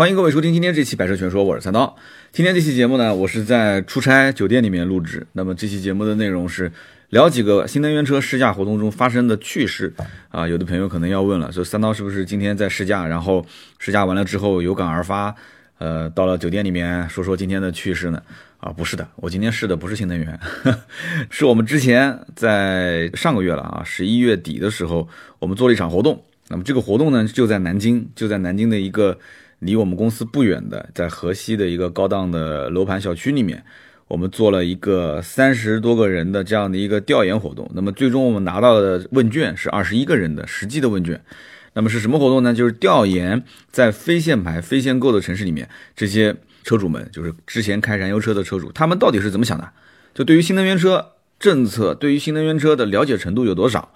欢迎各位收听今天这期《百车全说》，我是三刀。今天这期节目呢，我是在出差酒店里面录制。那么这期节目的内容是聊几个新能源车试驾活动中发生的趣事啊。有的朋友可能要问了，说三刀是不是今天在试驾，然后试驾完了之后有感而发，呃，到了酒店里面说说今天的趣事呢？啊，不是的，我今天试的不是新能源，是我们之前在上个月了啊，十一月底的时候，我们做了一场活动。那么这个活动呢，就在南京，就在南京的一个。离我们公司不远的，在河西的一个高档的楼盘小区里面，我们做了一个三十多个人的这样的一个调研活动。那么最终我们拿到的问卷是二十一个人的实际的问卷。那么是什么活动呢？就是调研在非限牌、非限购的城市里面，这些车主们，就是之前开燃油车的车主，他们到底是怎么想的？就对于新能源车政策，对于新能源车的了解程度有多少？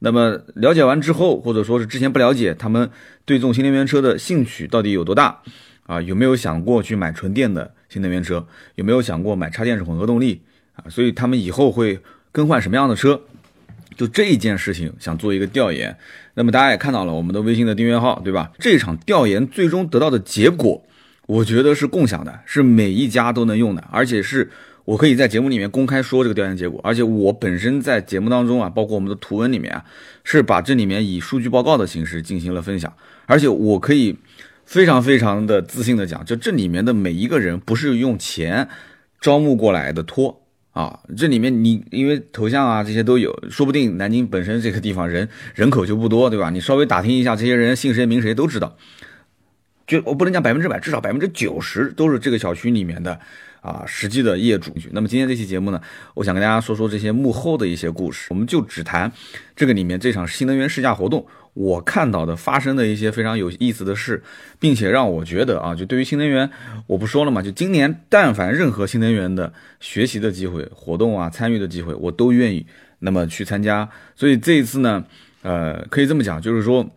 那么了解完之后，或者说是之前不了解，他们对这种新能源车的兴趣到底有多大？啊，有没有想过去买纯电的新能源车？有没有想过买插电式混合动力？啊，所以他们以后会更换什么样的车？就这一件事情，想做一个调研。那么大家也看到了我们的微信的订阅号，对吧？这场调研最终得到的结果，我觉得是共享的，是每一家都能用的，而且是。我可以在节目里面公开说这个调研结果，而且我本身在节目当中啊，包括我们的图文里面啊，是把这里面以数据报告的形式进行了分享，而且我可以非常非常的自信的讲，就这里面的每一个人不是用钱招募过来的托啊，这里面你因为头像啊这些都有，说不定南京本身这个地方人人口就不多，对吧？你稍微打听一下，这些人姓谁名谁都知道，就我不能讲百分之百，至少百分之九十都是这个小区里面的。啊，实际的业主。那么今天这期节目呢，我想跟大家说说这些幕后的一些故事。我们就只谈这个里面这场新能源试驾活动，我看到的发生的一些非常有意思的事，并且让我觉得啊，就对于新能源，我不说了嘛，就今年但凡任何新能源的学习的机会、活动啊、参与的机会，我都愿意那么去参加。所以这一次呢，呃，可以这么讲，就是说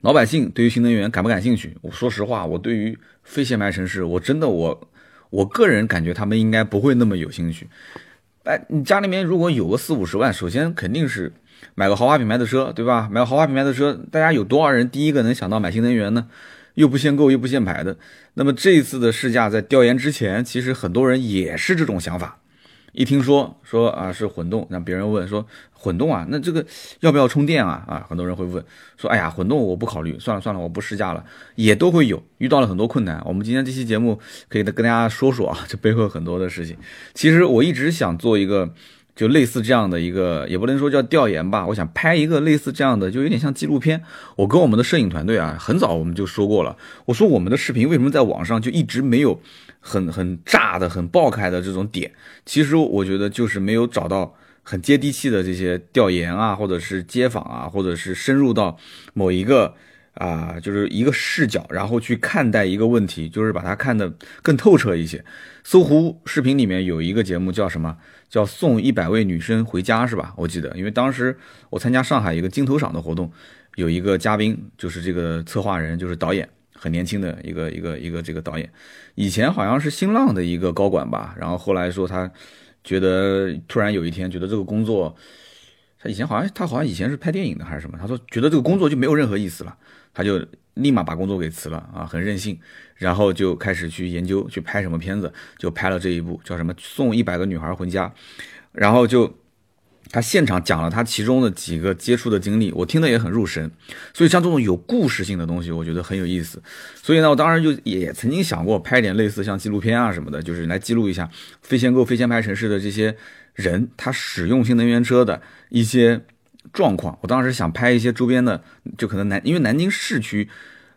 老百姓对于新能源感不感兴趣？我说实话，我对于非限牌城市，我真的我。我个人感觉他们应该不会那么有兴趣。哎，你家里面如果有个四五十万，首先肯定是买个豪华品牌的车，对吧？买个豪华品牌的车，大家有多少人第一个能想到买新能源呢？又不限购又不限牌的。那么这一次的试驾在调研之前，其实很多人也是这种想法。一听说说啊是混动，让别人问说混动啊，那这个要不要充电啊？啊，很多人会问说，哎呀，混动我不考虑，算了算了，我不试驾了，也都会有遇到了很多困难。我们今天这期节目可以跟大家说说啊，这背后很多的事情。其实我一直想做一个就类似这样的一个，也不能说叫调研吧，我想拍一个类似这样的，就有点像纪录片。我跟我们的摄影团队啊，很早我们就说过了，我说我们的视频为什么在网上就一直没有。很很炸的、很爆开的这种点，其实我觉得就是没有找到很接地气的这些调研啊，或者是街访啊，或者是深入到某一个啊，就是一个视角，然后去看待一个问题，就是把它看得更透彻一些。搜狐视频里面有一个节目叫什么？叫送一百位女生回家是吧？我记得，因为当时我参加上海一个金投赏的活动，有一个嘉宾就是这个策划人，就是导演。很年轻的一个一个一个这个导演，以前好像是新浪的一个高管吧，然后后来说他觉得突然有一天觉得这个工作，他以前好像他好像以前是拍电影的还是什么，他说觉得这个工作就没有任何意思了，他就立马把工作给辞了啊，很任性，然后就开始去研究去拍什么片子，就拍了这一部叫什么送一百个女孩回家，然后就。他现场讲了他其中的几个接触的经历，我听得也很入神。所以像这种有故事性的东西，我觉得很有意思。所以呢，我当时就也曾经想过拍点类似像纪录片啊什么的，就是来记录一下非限购、非限牌城市的这些人他使用新能源车的一些状况。我当时想拍一些周边的，就可能南，因为南京市区，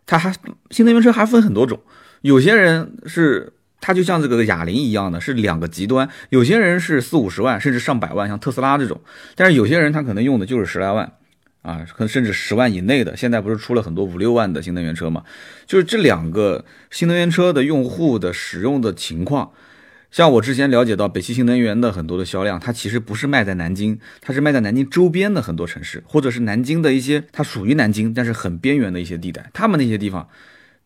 它还新能源车还分很多种，有些人是。它就像这个哑铃一样的，是两个极端。有些人是四五十万，甚至上百万，像特斯拉这种；但是有些人他可能用的就是十来万，啊，可能甚至十万以内的。现在不是出了很多五六万的新能源车嘛？就是这两个新能源车的用户的使用的情况，像我之前了解到北汽新能源的很多的销量，它其实不是卖在南京，它是卖在南京周边的很多城市，或者是南京的一些它属于南京但是很边缘的一些地带，他们那些地方。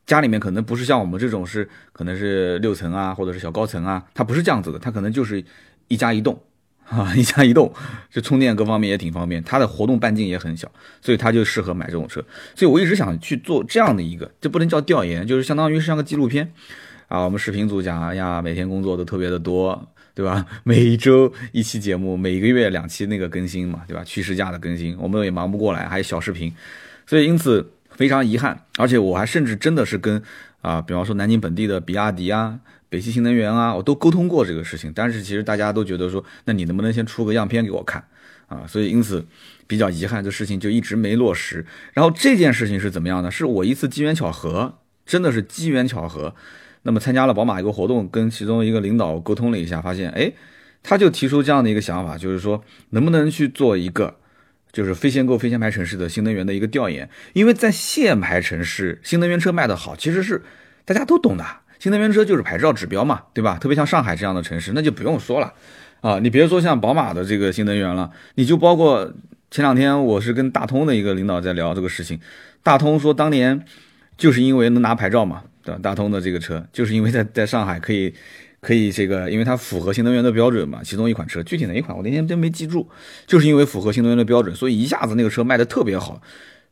家里面可能不是像我们这种是可能是六层啊，或者是小高层啊，它不是这样子的，它可能就是一家一栋 啊，一家一栋，这充电各方面也挺方便，它的活动半径也很小，所以它就适合买这种车。所以我一直想去做这样的一个，这不能叫调研，就是相当于是像个纪录片啊。我们视频组讲，哎呀，每天工作都特别的多，对吧？每一周一期节目，每个月两期那个更新嘛，对吧？去试驾的更新，我们也忙不过来，还有小视频，所以因此非常遗憾。而且我还甚至真的是跟啊，比方说南京本地的比亚迪啊。北汽新能源啊，我都沟通过这个事情，但是其实大家都觉得说，那你能不能先出个样片给我看啊？所以因此比较遗憾，这事情就一直没落实。然后这件事情是怎么样呢？是我一次机缘巧合，真的是机缘巧合。那么参加了宝马一个活动，跟其中一个领导沟通了一下，发现哎，他就提出这样的一个想法，就是说能不能去做一个就是非限购、非限牌城市的新能源的一个调研？因为在限牌城市，新能源车卖得好，其实是大家都懂的。新能源车就是牌照指标嘛，对吧？特别像上海这样的城市，那就不用说了啊！你别说像宝马的这个新能源了，你就包括前两天我是跟大通的一个领导在聊这个事情，大通说当年就是因为能拿牌照嘛，对吧？大通的这个车就是因为在在上海可以可以这个，因为它符合新能源的标准嘛，其中一款车具体哪一款我那天真没记住，就是因为符合新能源的标准，所以一下子那个车卖的特别好，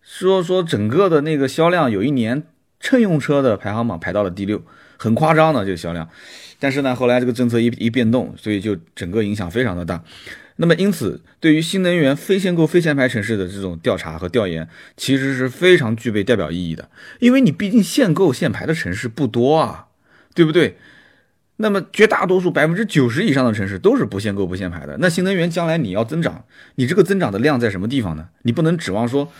说说整个的那个销量有一年乘用车的排行榜排到了第六。很夸张的这个销量，但是呢，后来这个政策一一变动，所以就整个影响非常的大。那么因此，对于新能源非限购、非限牌城市的这种调查和调研，其实是非常具备代表意义的。因为你毕竟限购限牌的城市不多啊，对不对？那么绝大多数百分之九十以上的城市都是不限购、不限牌的。那新能源将来你要增长，你这个增长的量在什么地方呢？你不能指望说。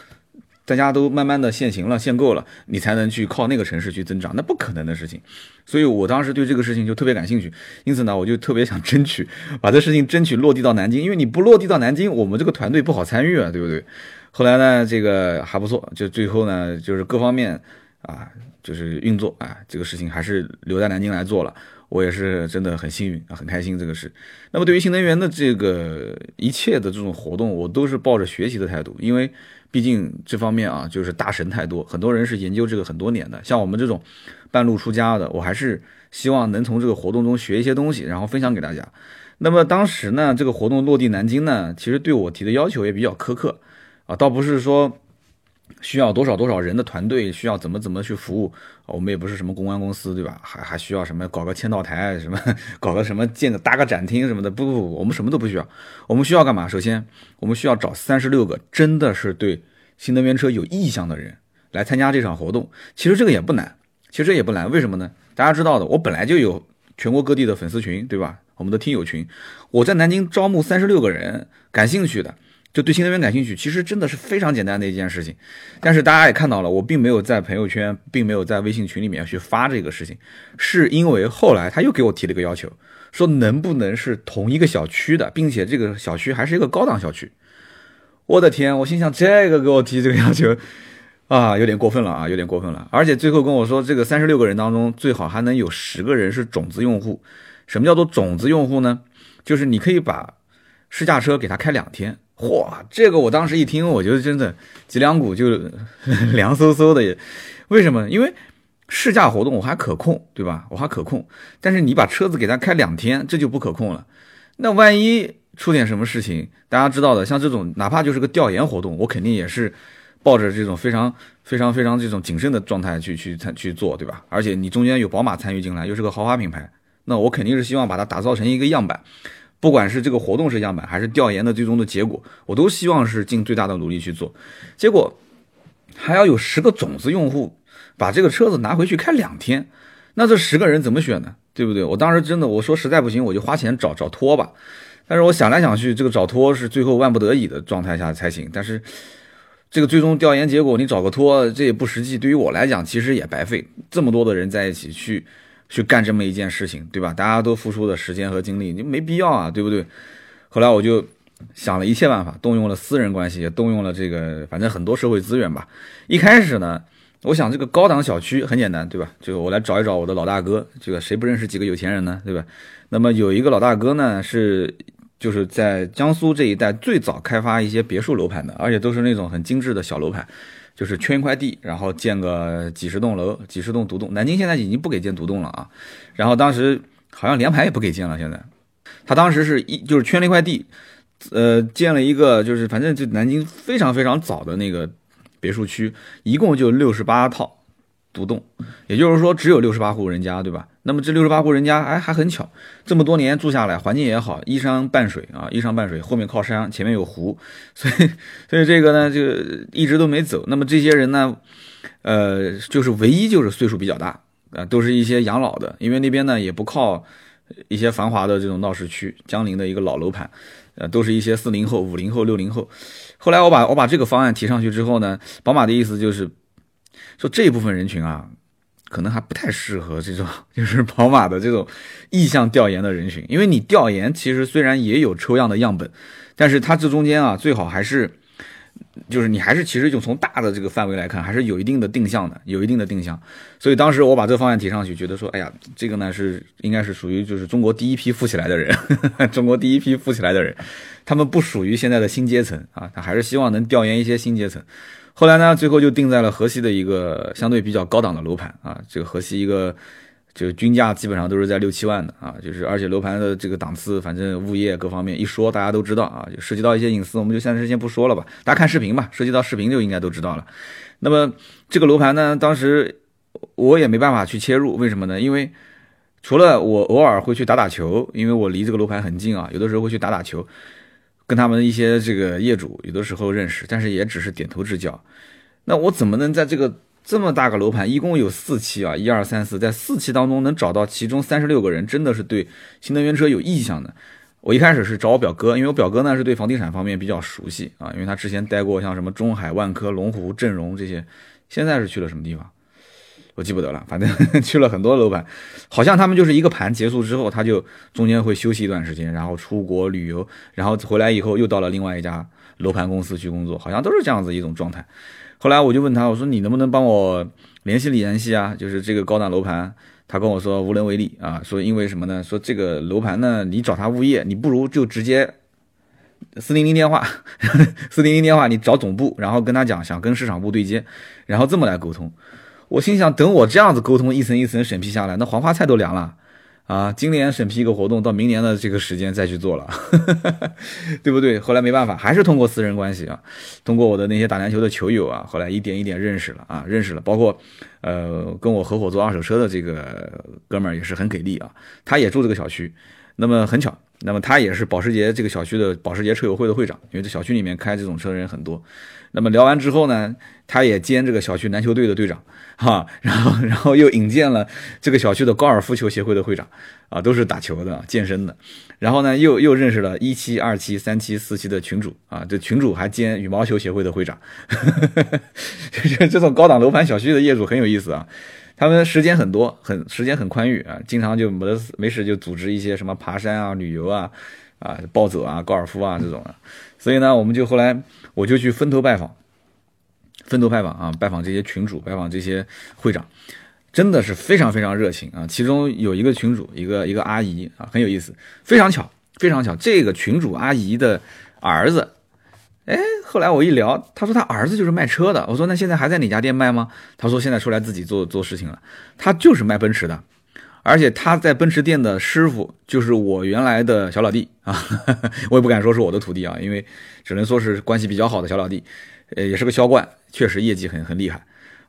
大家都慢慢的限行了、限购了，你才能去靠那个城市去增长，那不可能的事情。所以我当时对这个事情就特别感兴趣，因此呢，我就特别想争取 把这事情争取落地到南京，因为你不落地到南京，我们这个团队不好参与啊，对不对？后来呢，这个还不错，就最后呢，就是各方面啊，就是运作啊，这个事情还是留在南京来做了。我也是真的很幸运啊，很开心这个事。那么对于新能源的这个一切的这种活动，我都是抱着学习的态度，因为。毕竟这方面啊，就是大神太多，很多人是研究这个很多年的。像我们这种半路出家的，我还是希望能从这个活动中学一些东西，然后分享给大家。那么当时呢，这个活动落地南京呢，其实对我提的要求也比较苛刻啊，倒不是说。需要多少多少人的团队，需要怎么怎么去服务？我们也不是什么公关公司，对吧？还还需要什么搞个签到台，什么 搞个什么建个搭个展厅什么的？不不不，我们什么都不需要。我们需要干嘛？首先，我们需要找三十六个真的是对新能源车有意向的人来参加这场活动。其实这个也不难，其实这也不难。为什么呢？大家知道的，我本来就有全国各地的粉丝群，对吧？我们的听友群，我在南京招募三十六个人，感兴趣的。就对新能源感兴趣，其实真的是非常简单的一件事情。但是大家也看到了，我并没有在朋友圈，并没有在微信群里面去发这个事情，是因为后来他又给我提了一个要求，说能不能是同一个小区的，并且这个小区还是一个高档小区。我的天，我心想这个给我提这个要求啊，有点过分了啊，有点过分了。而且最后跟我说，这个三十六个人当中，最好还能有十个人是种子用户。什么叫做种子用户呢？就是你可以把试驾车给他开两天。嚯，这个我当时一听，我觉得真的脊梁骨就 凉飕飕的。为什么？因为试驾活动我还可控，对吧？我还可控。但是你把车子给他开两天，这就不可控了。那万一出点什么事情，大家知道的，像这种哪怕就是个调研活动，我肯定也是抱着这种非常非常非常这种谨慎的状态去去参去做，对吧？而且你中间有宝马参与进来，又是个豪华品牌，那我肯定是希望把它打造成一个样板。不管是这个活动是样板，还是调研的最终的结果，我都希望是尽最大的努力去做。结果还要有十个种子用户把这个车子拿回去开两天，那这十个人怎么选呢？对不对？我当时真的我说实在不行，我就花钱找找托吧。但是我想来想去，这个找托是最后万不得已的状态下才行。但是这个最终调研结果，你找个托这也不实际。对于我来讲，其实也白费。这么多的人在一起去。去干这么一件事情，对吧？大家都付出的时间和精力，你没必要啊，对不对？后来我就想了一切办法，动用了私人关系，也动用了这个，反正很多社会资源吧。一开始呢，我想这个高档小区很简单，对吧？就我来找一找我的老大哥，这个谁不认识几个有钱人呢，对吧？那么有一个老大哥呢，是就是在江苏这一带最早开发一些别墅楼盘的，而且都是那种很精致的小楼盘。就是圈一块地，然后建个几十栋楼，几十栋独栋。南京现在已经不给建独栋了啊，然后当时好像连排也不给建了。现在，他当时是一就是圈了一块地，呃，建了一个就是反正就南京非常非常早的那个别墅区，一共就六十八套独栋，也就是说只有六十八户人家，对吧？那么这六十八户人家，哎，还很巧，这么多年住下来，环境也好，依山傍水啊，依山傍水，后面靠山，前面有湖，所以所以这个呢就一直都没走。那么这些人呢，呃，就是唯一就是岁数比较大。啊，都是一些养老的，因为那边呢也不靠一些繁华的这种闹市区，江宁的一个老楼盘，呃，都是一些四零后、五零后、六零后。后来我把我把这个方案提上去之后呢，宝马的意思就是说这一部分人群啊，可能还不太适合这种 就是宝马的这种意向调研的人群，因为你调研其实虽然也有抽样的样本，但是它这中间啊，最好还是。就是你还是其实就从大的这个范围来看，还是有一定的定向的，有一定的定向。所以当时我把这个方案提上去，觉得说，哎呀，这个呢是应该是属于就是中国第一批富起来的人，中国第一批富起来的人，他们不属于现在的新阶层啊，他还是希望能调研一些新阶层。后来呢，最后就定在了河西的一个相对比较高档的楼盘啊，这个河西一个。就均价基本上都是在六七万的啊，就是而且楼盘的这个档次，反正物业各方面一说大家都知道啊，就涉及到一些隐私，我们就暂时先不说了吧。大家看视频吧，涉及到视频就应该都知道了。那么这个楼盘呢，当时我也没办法去切入，为什么呢？因为除了我偶尔会去打打球，因为我离这个楼盘很近啊，有的时候会去打打球，跟他们一些这个业主有的时候认识，但是也只是点头之交。那我怎么能在这个？这么大个楼盘，一共有四期啊，一二三四，在四期当中能找到其中三十六个人，真的是对新能源车有意向的。我一开始是找我表哥，因为我表哥呢是对房地产方面比较熟悉啊，因为他之前待过像什么中海、万科、龙湖、正荣这些。现在是去了什么地方？我记不得了，反正 去了很多楼盘，好像他们就是一个盘结束之后，他就中间会休息一段时间，然后出国旅游，然后回来以后又到了另外一家楼盘公司去工作，好像都是这样子一种状态。后来我就问他，我说你能不能帮我联系联系啊？就是这个高档楼盘，他跟我说无能为力啊。说因为什么呢？说这个楼盘呢，你找他物业，你不如就直接四零零电话，四零零电话，你找总部，然后跟他讲想跟市场部对接，然后这么来沟通。我心想，等我这样子沟通，一层一层审批下来，那黄花菜都凉了。啊，今年审批一个活动，到明年的这个时间再去做了，对不对？后来没办法，还是通过私人关系啊，通过我的那些打篮球的球友啊，后来一点一点认识了啊，认识了，包括呃跟我合伙做二手车的这个哥们儿也是很给力啊，他也住这个小区，那么很巧，那么他也是保时捷这个小区的保时捷车友会的会长，因为这小区里面开这种车的人很多。那么聊完之后呢，他也兼这个小区篮球队的队长，哈，然 后然后又引荐了这个小区的高尔夫球协会的会长，啊，都是打球的、健身的，然后呢又又认识了一期、二期、三期、四期的群主，啊，这群主还兼羽毛球协会的会长，这 这种高档楼盘小区的业主很有意思啊，他们时间很多，很时间很宽裕啊，经常就没得没事就组织一些什么爬山啊、旅游啊、啊暴走啊、高尔夫啊这种的，所以呢，我们就后来。我就去分头拜访，分头拜访啊，拜访这些群主，拜访这些会长，真的是非常非常热情啊。其中有一个群主，一个一个阿姨啊，很有意思，非常巧，非常巧，这个群主阿姨的儿子，哎，后来我一聊，他说他儿子就是卖车的。我说那现在还在哪家店卖吗？他说现在出来自己做做事情了，他就是卖奔驰的。而且他在奔驰店的师傅就是我原来的小老弟啊，我也不敢说是我的徒弟啊，因为只能说是关系比较好的小老弟，呃，也是个销冠，确实业绩很很厉害。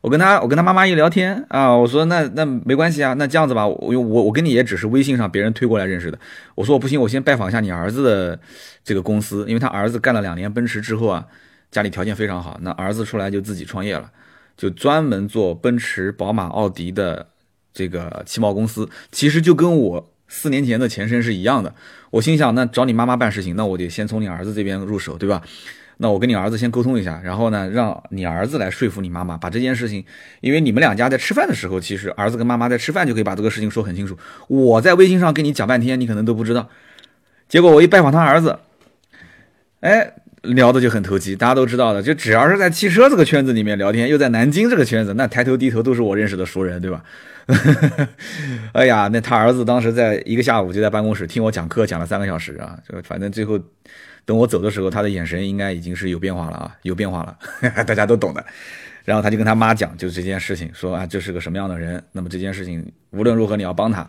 我跟他，我跟他妈妈一聊天啊，我说那那没关系啊，那这样子吧，我我我跟你也只是微信上别人推过来认识的。我说我不行，我先拜访一下你儿子的这个公司，因为他儿子干了两年奔驰之后啊，家里条件非常好，那儿子出来就自己创业了，就专门做奔驰、宝马、奥迪的。这个汽贸公司其实就跟我四年前的前身是一样的。我心想，那找你妈妈办事情，那我得先从你儿子这边入手，对吧？那我跟你儿子先沟通一下，然后呢，让你儿子来说服你妈妈，把这件事情，因为你们两家在吃饭的时候，其实儿子跟妈妈在吃饭就可以把这个事情说很清楚。我在微信上跟你讲半天，你可能都不知道。结果我一拜访他儿子，哎。聊的就很投机，大家都知道的，就只要是在汽车这个圈子里面聊天，又在南京这个圈子，那抬头低头都是我认识的熟人，对吧？哎呀，那他儿子当时在一个下午就在办公室听我讲课，讲了三个小时啊，就反正最后等我走的时候，他的眼神应该已经是有变化了啊，有变化了，大家都懂的。然后他就跟他妈讲，就这件事情，说啊，这是个什么样的人，那么这件事情无论如何你要帮他。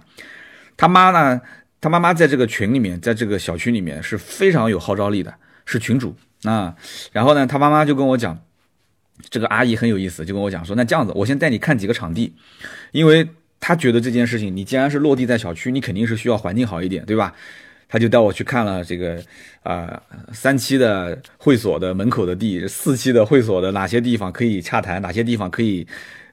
他妈呢？他妈妈在这个群里面，在这个小区里面是非常有号召力的，是群主啊。然后呢，他妈妈就跟我讲，这个阿姨很有意思，就跟我讲说，那这样子，我先带你看几个场地，因为他觉得这件事情，你既然是落地在小区，你肯定是需要环境好一点，对吧？他就带我去看了这个啊三期的会所的门口的地，四期的会所的哪些地方可以洽谈，哪些地方可以。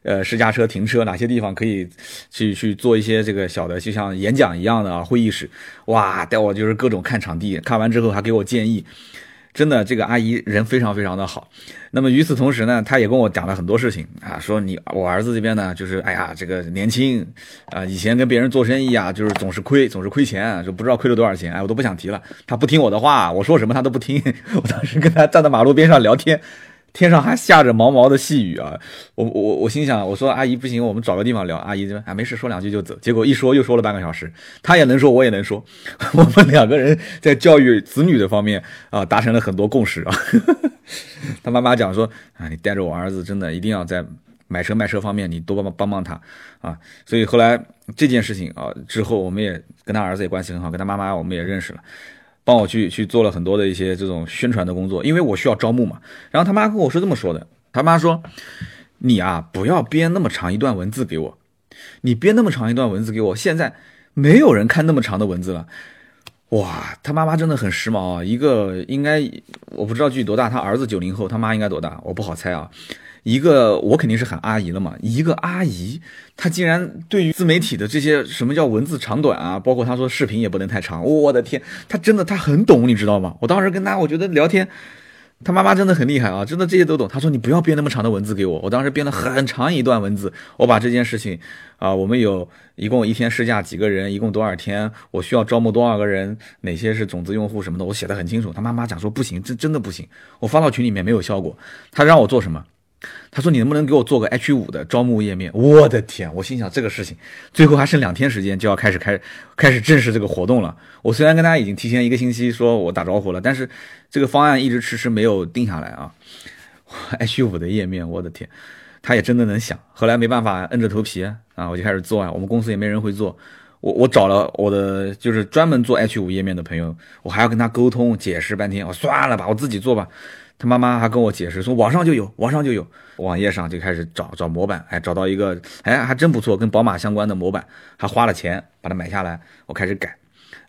呃，私家车停车哪些地方可以去去做一些这个小的，就像演讲一样的会议室？哇，带我就是各种看场地，看完之后还给我建议，真的这个阿姨人非常非常的好。那么与此同时呢，她也跟我讲了很多事情啊，说你我儿子这边呢，就是哎呀，这个年轻啊，以前跟别人做生意啊，就是总是亏，总是亏钱，就不知道亏了多少钱，哎，我都不想提了。他不听我的话，我说什么他都不听。我当时跟他站在马路边上聊天。天上还下着毛毛的细雨啊！我我我心想，我说阿姨不行，我们找个地方聊。阿姨就啊没事，说两句就走。结果一说又说了半个小时，他也能说，我也能说，我们两个人在教育子女的方面啊达成了很多共识啊。他妈妈讲说啊，你带着我儿子真的一定要在买车卖车方面你多帮帮帮他啊。所以后来这件事情啊之后，我们也跟他儿子也关系很好，跟他妈妈我们也认识了。帮我去去做了很多的一些这种宣传的工作，因为我需要招募嘛。然后他妈跟我是这么说的，他妈说：“你啊，不要编那么长一段文字给我，你编那么长一段文字给我，现在没有人看那么长的文字了。”哇，他妈妈真的很时髦啊！一个应该我不知道具体多大，他儿子九零后，他妈应该多大？我不好猜啊。一个我肯定是喊阿姨了嘛，一个阿姨，她竟然对于自媒体的这些什么叫文字长短啊，包括她说视频也不能太长，我的天，她真的她很懂，你知道吗？我当时跟她，我觉得聊天，她妈妈真的很厉害啊，真的这些都懂。她说你不要编那么长的文字给我，我当时编了很长一段文字，我把这件事情啊，我们有一共一天试驾几个人，一共多少天，我需要招募多少个人，哪些是种子用户什么的，我写的很清楚。她妈妈讲说不行，这真的不行，我发到群里面没有效果，她让我做什么？他说：“你能不能给我做个 H 五的招募页面？”我的天！我心想这个事情，最后还剩两天时间就要开始开开始正式这个活动了。我虽然跟他已经提前一个星期说我打招呼了，但是这个方案一直迟迟没有定下来啊。H 五的页面，我的天，他也真的能想。后来没办法，硬着头皮啊，我就开始做啊。我们公司也没人会做，我我找了我的就是专门做 H 五页面的朋友，我还要跟他沟通解释半天。我算了吧，我自己做吧。他妈妈还跟我解释说，网上就有，网上就有，网页上就开始找找模板，哎，找到一个，哎，还真不错，跟宝马相关的模板，还花了钱把它买下来，我开始改，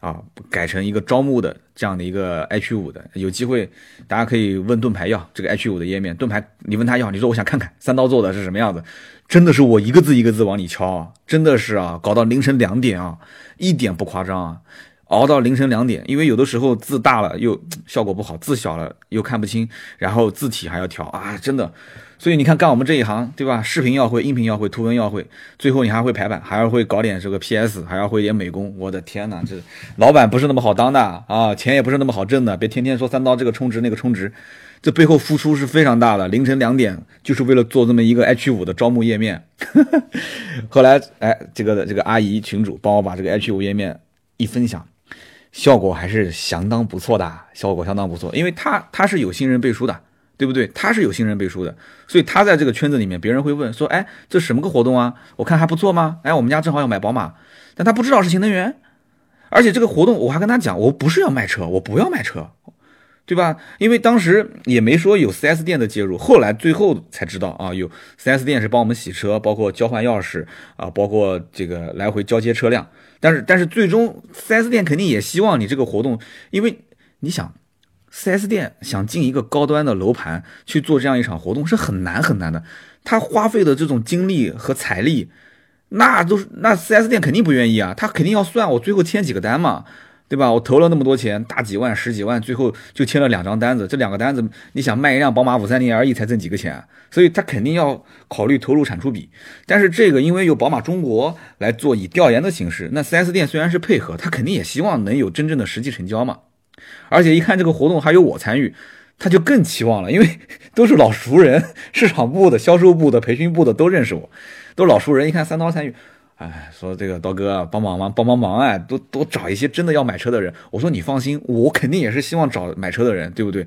啊，改成一个招募的这样的一个 H 五的，有机会大家可以问盾牌要这个 H 五的页面，盾牌你问他要，你说我想看看三刀做的是什么样子，真的是我一个字一个字往里敲啊，真的是啊，搞到凌晨两点啊，一点不夸张啊。熬到凌晨两点，因为有的时候字大了又效果不好，字小了又看不清，然后字体还要调啊，真的。所以你看干我们这一行，对吧？视频要会，音频要会，图文要会，最后你还会排版，还要会搞点这个 PS，还要会点美工。我的天哪，这老板不是那么好当的啊，钱也不是那么好挣的。别天天说三刀这个充值那个充值，这背后付出是非常大的。凌晨两点就是为了做这么一个 H 五的招募页面。后来哎，这个这个阿姨群主帮我把这个 H 五页面一分享。效果还是相当不错的，效果相当不错，因为他他是有新人背书的，对不对？他是有新人背书的，所以他在这个圈子里面，别人会问说，哎，这什么个活动啊？我看还不错吗？哎，我们家正好要买宝马，但他不知道是新能源，而且这个活动我还跟他讲，我不是要卖车，我不要卖车，对吧？因为当时也没说有 4S 店的介入，后来最后才知道啊，有 4S 店是帮我们洗车，包括交换钥匙啊，包括这个来回交接车辆。但是，但是最终四 S 店肯定也希望你这个活动，因为你想，4S 店想进一个高端的楼盘去做这样一场活动是很难很难的，他花费的这种精力和财力，那都是那 4S 店肯定不愿意啊，他肯定要算我最后签几个单嘛。对吧？我投了那么多钱，大几万、十几万，最后就签了两张单子。这两个单子，你想卖一辆宝马五三零 LE 才挣几个钱？所以他肯定要考虑投入产出比。但是这个因为有宝马中国来做以调研的形式，那 4S 店虽然是配合，他肯定也希望能有真正的实际成交嘛。而且一看这个活动还有我参与，他就更期望了，因为 都是老熟人，市场部的、销售部的、培训部的都认识我，都老熟人。一看三刀参与。哎，说这个刀哥帮忙忙帮帮忙哎，多多找一些真的要买车的人。我说你放心，我肯定也是希望找买车的人，对不对？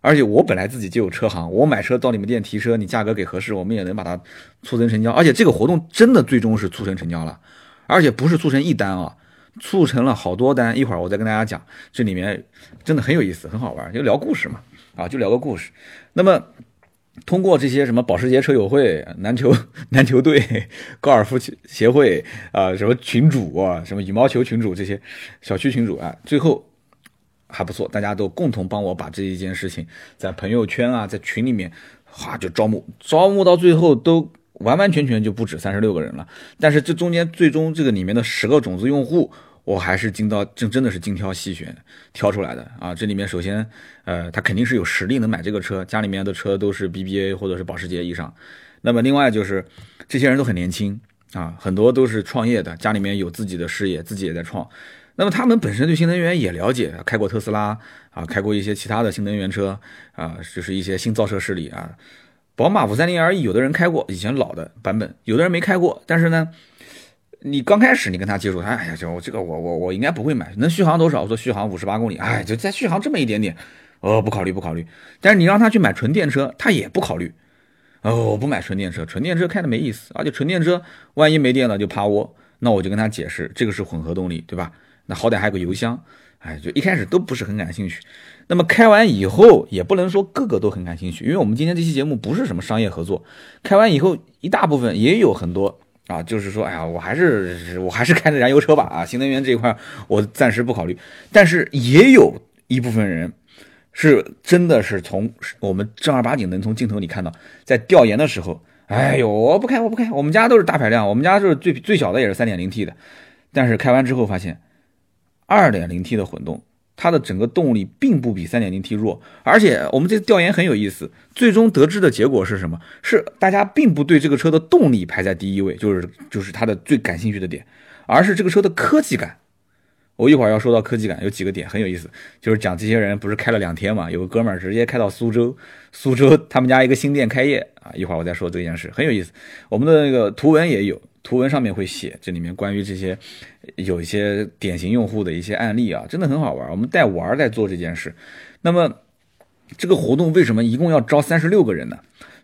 而且我本来自己就有车行，我买车到你们店提车，你价格给合适，我们也能把它促成成交。而且这个活动真的最终是促成成交了，而且不是促成一单啊，促成了好多单。一会儿我再跟大家讲，这里面真的很有意思，很好玩，就聊故事嘛，啊，就聊个故事。那么通过这些什么保时捷车友会、篮球 篮球队、高尔夫协会啊，什么群主啊，什么羽毛球群主这些小区群主啊，最后还不错，大家都共同帮我把这一件事情在朋友圈啊，在群里面，哗就招募，招募到最后都。完完全全就不止三十六个人了，但是这中间最终这个里面的十个种子用户，我还是精到真真的是精挑细选挑出来的啊！这里面首先，呃，他肯定是有实力能买这个车，家里面的车都是 BBA 或者是保时捷以上。那么另外就是这些人都很年轻啊，很多都是创业的，家里面有自己的事业，自己也在创。那么他们本身对新能源也了解，开过特斯拉啊，开过一些其他的新能源车啊，就是一些新造车势力啊。宝马五三零 RE，有的人开过以前老的版本，有的人没开过。但是呢，你刚开始你跟他接触，他哎呀，就这个我我我应该不会买。能续航多少？我说续航五十八公里，哎，就再续航这么一点点，哦，不考虑不考虑。但是你让他去买纯电车，他也不考虑。哦，我不买纯电车，纯电车开的没意思，而且纯电车万一没电了就趴窝。那我就跟他解释，这个是混合动力，对吧？那好歹还有个油箱，哎，就一开始都不是很感兴趣。那么开完以后也不能说个个都很感兴趣，因为我们今天这期节目不是什么商业合作。开完以后一大部分也有很多啊，就是说，哎呀，我还是我还是开的燃油车吧啊，新能源这一块我暂时不考虑。但是也有一部分人是真的是从我们正儿八经能从镜头里看到，在调研的时候，哎呦，我不开我不开，我们家都是大排量，我们家就是最最小的也是三点零 T 的，但是开完之后发现二点零 T 的混动。它的整个动力并不比 3.0T 弱，而且我们这次调研很有意思，最终得知的结果是什么？是大家并不对这个车的动力排在第一位，就是就是它的最感兴趣的点，而是这个车的科技感。我一会儿要说到科技感，有几个点很有意思，就是讲这些人不是开了两天嘛，有个哥们儿直接开到苏州，苏州他们家一个新店开业啊，一会儿我再说这件事，很有意思。我们的那个图文也有。图文上面会写这里面关于这些有一些典型用户的一些案例啊，真的很好玩。我们带玩在做这件事。那么这个活动为什么一共要招三十六个人呢？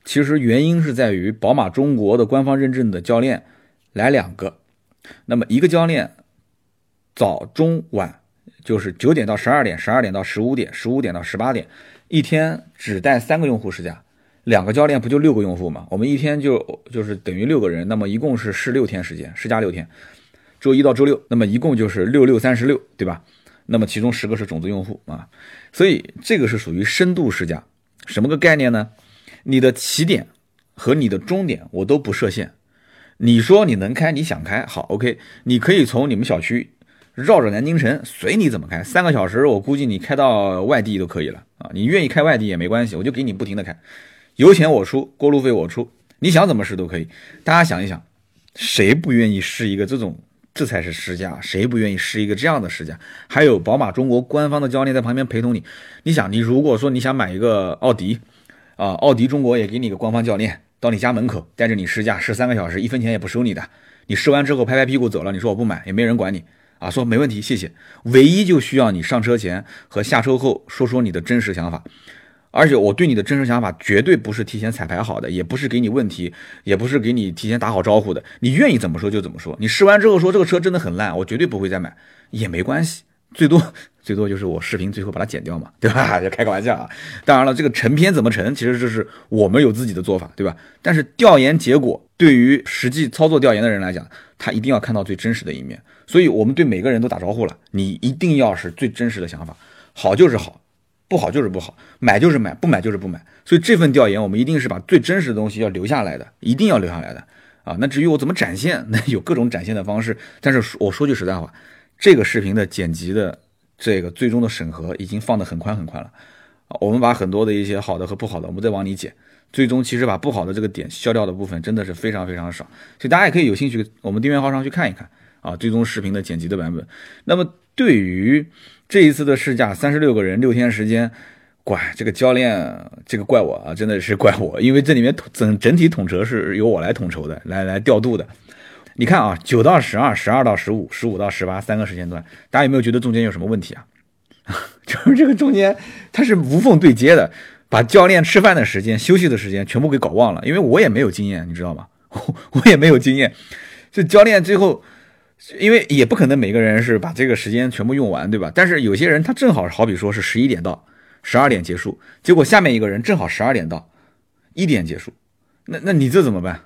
其实原因是在于宝马中国的官方认证的教练来两个，那么一个教练早中晚就是九点到十二点，十二点到十五点，十五点到十八点，一天只带三个用户试驾。两个教练不就六个用户吗？我们一天就就是等于六个人，那么一共是试六天时间，试驾六天，周一到周六，那么一共就是六六三十六，对吧？那么其中十个是种子用户啊，所以这个是属于深度试驾，什么个概念呢？你的起点和你的终点我都不设限，你说你能开，你想开，好，OK，你可以从你们小区绕着南京城，随你怎么开，三个小时我估计你开到外地都可以了啊，你愿意开外地也没关系，我就给你不停的开。油钱我出，过路费我出，你想怎么试都可以。大家想一想，谁不愿意试一个这种？这才是试驾，谁不愿意试一个这样的试驾？还有宝马中国官方的教练在旁边陪同你。你想，你如果说你想买一个奥迪，啊，奥迪中国也给你一个官方教练到你家门口带着你试驾，试三个小时，一分钱也不收你的。你试完之后拍拍屁股走了，你说我不买，也没人管你啊，说没问题，谢谢。唯一就需要你上车前和下车后说说你的真实想法。而且我对你的真实想法绝对不是提前彩排好的，也不是给你问题，也不是给你提前打好招呼的。你愿意怎么说就怎么说。你试完之后说这个车真的很烂，我绝对不会再买，也没关系，最多最多就是我视频最后把它剪掉嘛，对吧？就开个玩笑啊。当然了，这个成片怎么成，其实这是我们有自己的做法，对吧？但是调研结果对于实际操作调研的人来讲，他一定要看到最真实的一面。所以我们对每个人都打招呼了，你一定要是最真实的想法，好就是好。不好就是不好，买就是买，不买就是不买。所以这份调研，我们一定是把最真实的东西要留下来的，一定要留下来的啊。那至于我怎么展现，那有各种展现的方式。但是我说句实在话，这个视频的剪辑的这个最终的审核已经放得很宽很宽了啊。我们把很多的一些好的和不好的，我们再往里剪，最终其实把不好的这个点消掉的部分真的是非常非常少。所以大家也可以有兴趣，我们订阅号上去看一看啊，最终视频的剪辑的版本。那么对于这一次的试驾，三十六个人，六天时间，怪这个教练，这个怪我啊，真的是怪我，因为这里面整整体统筹是由我来统筹的，来来调度的。你看啊，九到十二，十二到十五，十五到十八，三个时间段，大家有没有觉得中间有什么问题啊？就是这个中间它是无缝对接的，把教练吃饭的时间、休息的时间全部给搞忘了，因为我也没有经验，你知道吗？我也没有经验，这教练最后。因为也不可能每个人是把这个时间全部用完，对吧？但是有些人他正好好比说是十一点到十二点结束，结果下面一个人正好十二点到一点结束，那那你这怎么办？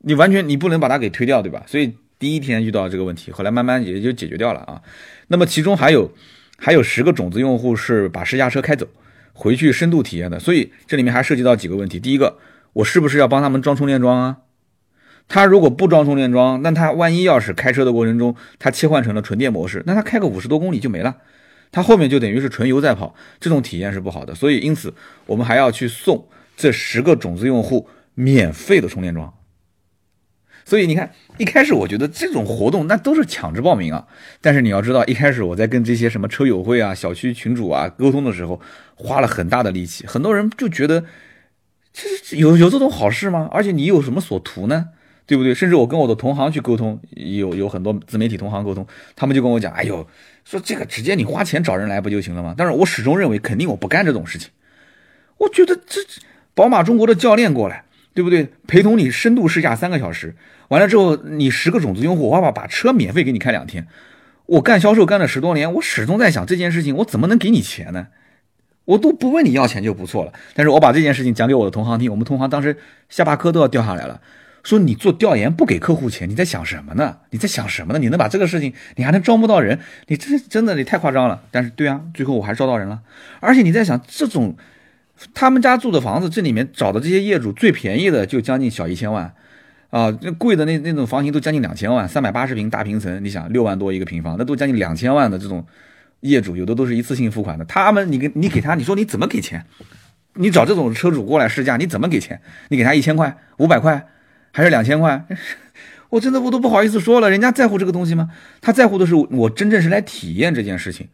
你完全你不能把他给推掉，对吧？所以第一天遇到这个问题，后来慢慢也就解决掉了啊。那么其中还有还有十个种子用户是把试驾车开走回去深度体验的，所以这里面还涉及到几个问题。第一个，我是不是要帮他们装充电桩啊？他如果不装充电桩，那他万一要是开车的过程中，他切换成了纯电模式，那他开个五十多公里就没了，他后面就等于是纯油在跑，这种体验是不好的。所以，因此我们还要去送这十个种子用户免费的充电桩。所以你看，一开始我觉得这种活动那都是抢着报名啊，但是你要知道，一开始我在跟这些什么车友会啊、小区群主啊沟通的时候，花了很大的力气，很多人就觉得这有有这种好事吗？而且你有什么所图呢？对不对？甚至我跟我的同行去沟通，有有很多自媒体同行沟通，他们就跟我讲：“哎呦，说这个直接你花钱找人来不就行了吗？”但是我始终认为，肯定我不干这种事情。我觉得这宝马中国的教练过来，对不对？陪同你深度试驾三个小时，完了之后你十个种子用户，我爸爸把车免费给你开两天。我干销售干了十多年，我始终在想这件事情，我怎么能给你钱呢？我都不问你要钱就不错了。但是我把这件事情讲给我的同行听，我们同行当时下巴颏都要掉下来了。说你做调研不给客户钱，你在想什么呢？你在想什么呢？你能把这个事情，你还能招不到人？你这真的你太夸张了。但是对啊，最后我还招到人了。而且你在想这种，他们家住的房子，这里面找的这些业主最便宜的就将近小一千万，啊，那贵的那那种房型都将近两千万，三百八十平大平层，你想六万多一个平方，那都将近两千万的这种业主，有的都是一次性付款的。他们你给你给他，你说你怎么给钱？你找这种车主过来试驾，你怎么给钱？你给他一千块、五百块？还是两千块，我真的我都不好意思说了。人家在乎这个东西吗？他在乎的是我真正是来体验这件事情。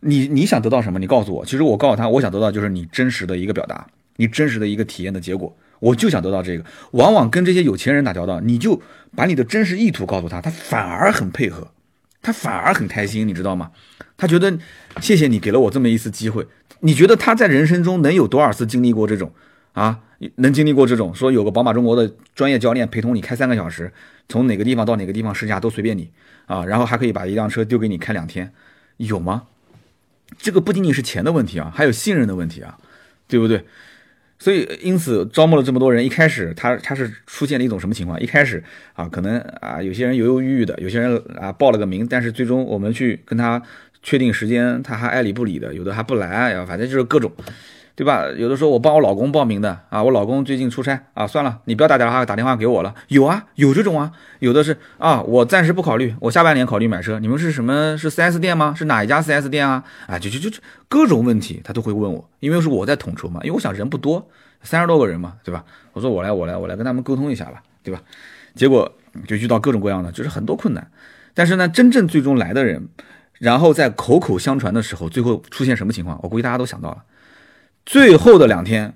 你你想得到什么？你告诉我。其实我告诉他，我想得到就是你真实的一个表达，你真实的一个体验的结果。我就想得到这个。往往跟这些有钱人打交道，你就把你的真实意图告诉他，他反而很配合，他反而很开心，你知道吗？他觉得谢谢你给了我这么一次机会。你觉得他在人生中能有多少次经历过这种啊？能经历过这种说有个宝马中国的专业教练陪同你开三个小时，从哪个地方到哪个地方试驾都随便你啊，然后还可以把一辆车丢给你开两天，有吗？这个不仅仅是钱的问题啊，还有信任的问题啊，对不对？所以因此招募了这么多人，一开始他他是出现了一种什么情况？一开始啊，可能啊有些人犹犹豫豫的，有些人啊报了个名，但是最终我们去跟他确定时间，他还爱理不理的，有的还不来呀，反正就是各种。对吧？有的时候我帮我老公报名的啊，我老公最近出差啊，算了，你不要打电话打电话给我了。有啊，有这种啊，有的是啊，我暂时不考虑，我下半年考虑买车。你们是什么？是 4S 店吗？是哪一家 4S 店啊？啊，就就就就各种问题他都会问我，因为是我在统筹嘛，因为我想人不多，三十多个人嘛，对吧？我说我来，我来，我来跟他们沟通一下吧，对吧？结果就遇到各种各样的，就是很多困难。但是呢，真正最终来的人，然后在口口相传的时候，最后出现什么情况？我估计大家都想到了。最后的两天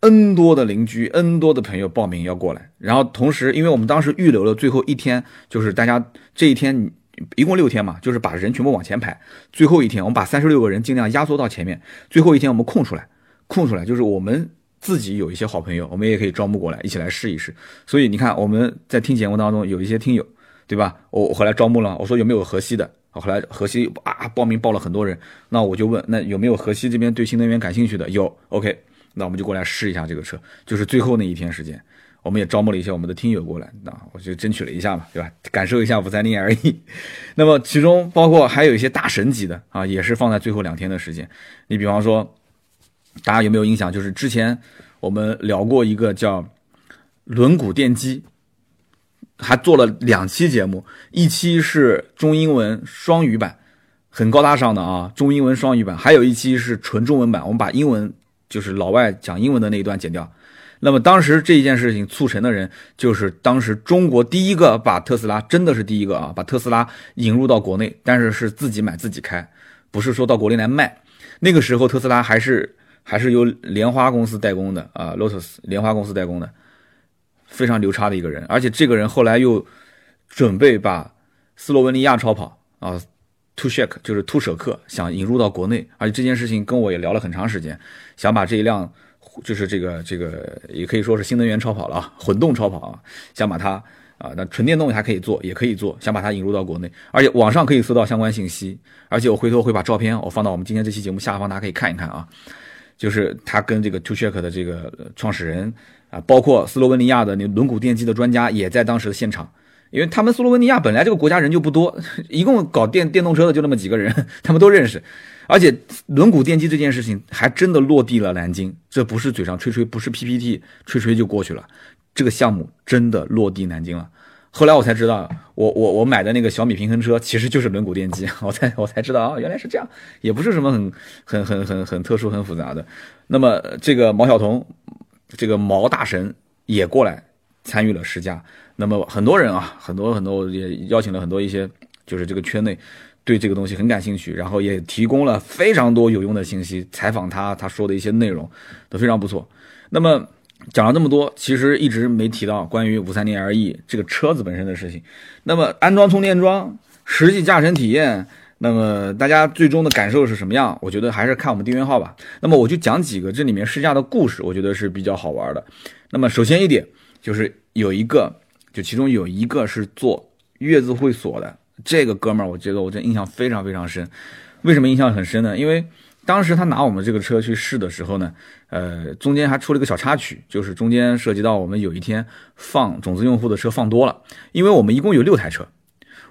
，N 多的邻居，N 多的朋友报名要过来，然后同时，因为我们当时预留了最后一天，就是大家这一天一共六天嘛，就是把人全部往前排。最后一天，我们把三十六个人尽量压缩到前面。最后一天我们空出来，空出来就是我们自己有一些好朋友，我们也可以招募过来一起来试一试。所以你看，我们在听节目当中有一些听友，对吧？我我后来招募了，我说有没有河西的？后来河西啊报名报了很多人，那我就问，那有没有河西这边对新能源感兴趣的？有，OK，那我们就过来试一下这个车。就是最后那一天时间，我们也招募了一些我们的听友过来，那我就争取了一下嘛，对吧？感受一下五三零而已。那么其中包括还有一些大神级的啊，也是放在最后两天的时间。你比方说，大家有没有印象？就是之前我们聊过一个叫轮毂电机。还做了两期节目，一期是中英文双语版，很高大上的啊，中英文双语版，还有一期是纯中文版，我们把英文就是老外讲英文的那一段剪掉。那么当时这一件事情促成的人，就是当时中国第一个把特斯拉，真的是第一个啊，把特斯拉引入到国内，但是是自己买自己开，不是说到国内来卖。那个时候特斯拉还是还是由莲花公司代工的啊，Lotus 莲花公司代工的。非常牛叉的一个人，而且这个人后来又准备把斯洛文尼亚超跑啊，To Shek 就是突舍克想引入到国内，而且这件事情跟我也聊了很长时间，想把这一辆就是这个这个也可以说是新能源超跑了啊，混动超跑啊，想把它啊，那纯电动还可以做，也可以做，想把它引入到国内，而且网上可以搜到相关信息，而且我回头会把照片我放到我们今天这期节目下方，大家可以看一看啊，就是他跟这个 t u s h e k 的这个创始人啊，包括斯洛文尼亚的那轮毂电机的专家也在当时的现场。因为他们斯洛文尼亚本来这个国家人就不多，一共搞电电动车的就那么几个人，他们都认识，而且轮毂电机这件事情还真的落地了南京，这不是嘴上吹吹，不是 PPT 吹吹就过去了，这个项目真的落地南京了。后来我才知道，我我我买的那个小米平衡车其实就是轮毂电机，我才我才知道啊，原来是这样，也不是什么很很很很很特殊很复杂的。那么这个毛晓彤，这个毛大神也过来参与了试驾。那么很多人啊，很多很多也邀请了很多一些，就是这个圈内对这个东西很感兴趣，然后也提供了非常多有用的信息，采访他他说的一些内容都非常不错。那么讲了这么多，其实一直没提到关于五三零 LE 这个车子本身的事情。那么安装充电桩，实际驾乘体验，那么大家最终的感受是什么样？我觉得还是看我们订阅号吧。那么我就讲几个这里面试驾的故事，我觉得是比较好玩的。那么首先一点就是有一个。就其中有一个是做月子会所的，这个哥们儿，我觉得我这印象非常非常深。为什么印象很深呢？因为当时他拿我们这个车去试的时候呢，呃，中间还出了一个小插曲，就是中间涉及到我们有一天放种子用户的车放多了，因为我们一共有六台车，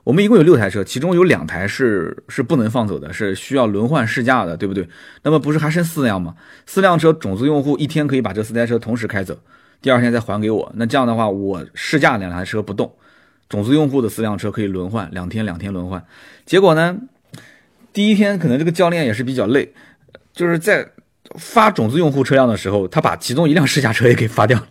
我们一共有六台车，其中有两台是是不能放走的，是需要轮换试驾的，对不对？那么不是还剩四辆吗？四辆车，种子用户一天可以把这四台车同时开走。第二天再还给我，那这样的话，我试驾两台车不动，种子用户的四辆车可以轮换，两天两天轮换。结果呢，第一天可能这个教练也是比较累，就是在发种子用户车辆的时候，他把其中一辆试驾车也给发掉了。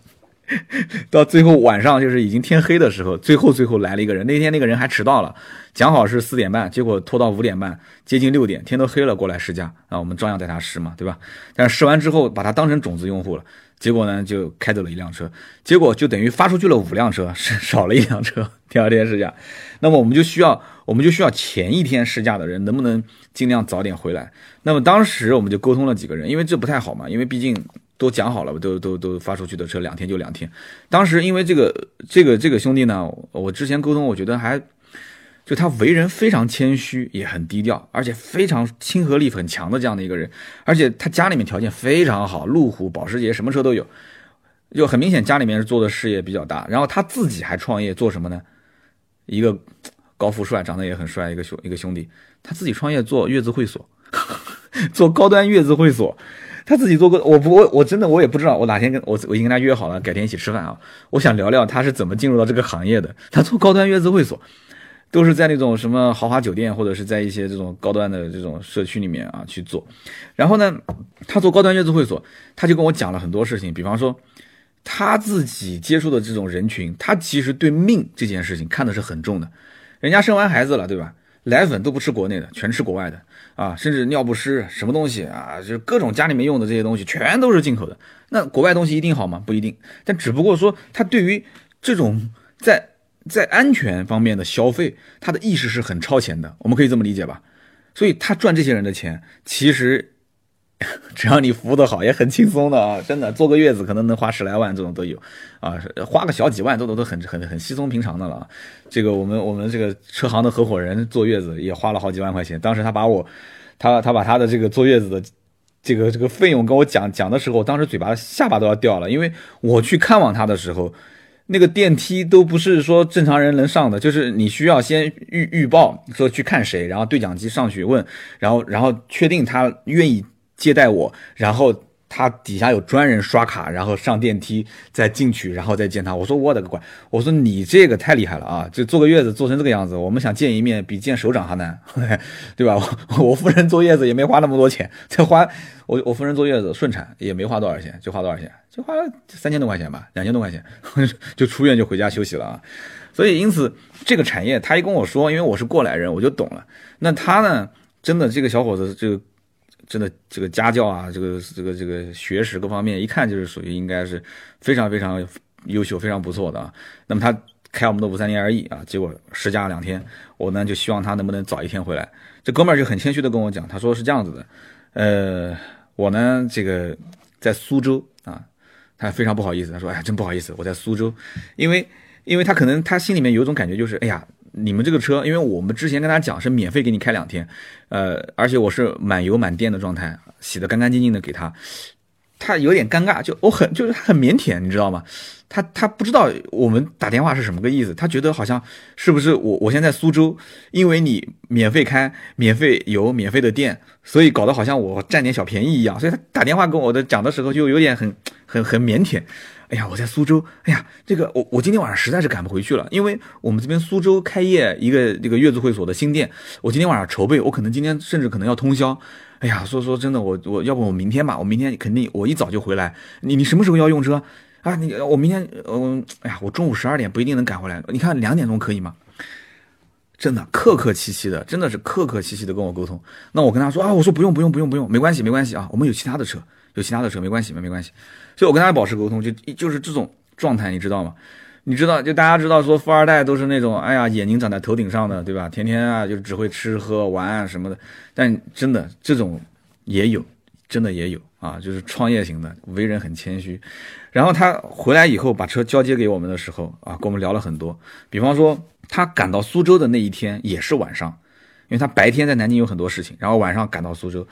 到最后晚上就是已经天黑的时候，最后最后来了一个人，那天那个人还迟到了，讲好是四点半，结果拖到五点半，接近六点，天都黑了过来试驾，啊，我们照样带他试嘛，对吧？但是试完之后，把他当成种子用户了。结果呢，就开走了一辆车，结果就等于发出去了五辆车，是少了一辆车。第二天试驾，那么我们就需要，我们就需要前一天试驾的人能不能尽量早点回来。那么当时我们就沟通了几个人，因为这不太好嘛，因为毕竟都讲好了，都都都发出去的车两天就两天。当时因为这个这个这个兄弟呢，我之前沟通，我觉得还。就他为人非常谦虚，也很低调，而且非常亲和力很强的这样的一个人，而且他家里面条件非常好，路虎、保时捷什么车都有，就很明显家里面是做的事业比较大。然后他自己还创业做什么呢？一个高富帅，长得也很帅一个兄一个兄弟，他自己创业做月子会所，做高端月子会所，他自己做过。我不我我真的我也不知道，我哪天跟我我已经跟他约好了，改天一起吃饭啊。我想聊聊他是怎么进入到这个行业的。他做高端月子会所。都是在那种什么豪华酒店，或者是在一些这种高端的这种社区里面啊去做。然后呢，他做高端月子会所，他就跟我讲了很多事情。比方说，他自己接触的这种人群，他其实对命这件事情看的是很重的。人家生完孩子了，对吧？奶粉都不吃国内的，全吃国外的啊，甚至尿不湿什么东西啊，就各种家里面用的这些东西，全都是进口的。那国外东西一定好吗？不一定。但只不过说，他对于这种在在安全方面的消费，他的意识是很超前的，我们可以这么理解吧？所以他赚这些人的钱，其实 只要你服务的好，也很轻松的啊！真的，坐个月子可能能花十来万，这种都有啊，花个小几万都都都很很很稀松平常的了。这个我们我们这个车行的合伙人坐月子也花了好几万块钱，当时他把我他他把他的这个坐月子的这个这个费用跟我讲讲的时候，当时嘴巴下巴都要掉了，因为我去看望他的时候。那个电梯都不是说正常人能上的，就是你需要先预预报说去看谁，然后对讲机上去问，然后然后确定他愿意接待我，然后。他底下有专人刷卡，然后上电梯再进去，然后再见他。我说我的个乖！我说你这个太厉害了啊！就坐个月子做成这个样子，我们想见一面比见首长还难，对吧？我我夫人坐月子也没花那么多钱，才花我我夫人坐月子顺产也没花多少钱，就花多少钱？就花了三千多块钱吧，两千多块钱 就出院就回家休息了啊！所以因此这个产业，他一跟我说，因为我是过来人，我就懂了。那他呢，真的这个小伙子就。真的，这个家教啊，这个这个这个学识各方面，一看就是属于应该是非常非常优秀、非常不错的啊。那么他开我们的五三零 RE 啊，结果试驾两天，我呢就希望他能不能早一天回来。这哥们儿就很谦虚的跟我讲，他说是这样子的，呃，我呢这个在苏州啊，他非常不好意思，他说哎，真不好意思，我在苏州，因为因为他可能他心里面有一种感觉，就是哎呀，你们这个车，因为我们之前跟他讲是免费给你开两天，呃，而且我是满油满电的状态，洗得干干净净的给他，他有点尴尬，就我很就是很腼腆，你知道吗？他他不知道我们打电话是什么个意思，他觉得好像是不是我我现在苏州，因为你免费开、免费油、免费的电，所以搞得好像我占点小便宜一样，所以他打电话跟我的讲的时候就有点很很很腼腆。哎呀，我在苏州，哎呀，这个我我今天晚上实在是赶不回去了，因为我们这边苏州开业一个这个月子会所的新店，我今天晚上筹备，我可能今天甚至可能要通宵。哎呀，说说真的，我我要不我明天吧，我明天肯定我一早就回来。你你什么时候要用车？啊，你我明天，嗯，哎呀，我中午十二点不一定能赶回来。你看两点钟可以吗？真的客客气气的，真的是客客气气的跟我沟通。那我跟他说啊，我说不用不用不用不用，没关系没关系啊，我们有其他的车，有其他的车没关系没没关系。所以我跟他保持沟通，就就是这种状态，你知道吗？你知道，就大家知道说富二代都是那种，哎呀，眼睛长在头顶上的，对吧？天天啊就只会吃喝玩什么的。但真的这种也有，真的也有。啊，就是创业型的，为人很谦虚。然后他回来以后把车交接给我们的时候啊，跟我们聊了很多。比方说，他赶到苏州的那一天也是晚上，因为他白天在南京有很多事情，然后晚上赶到苏州，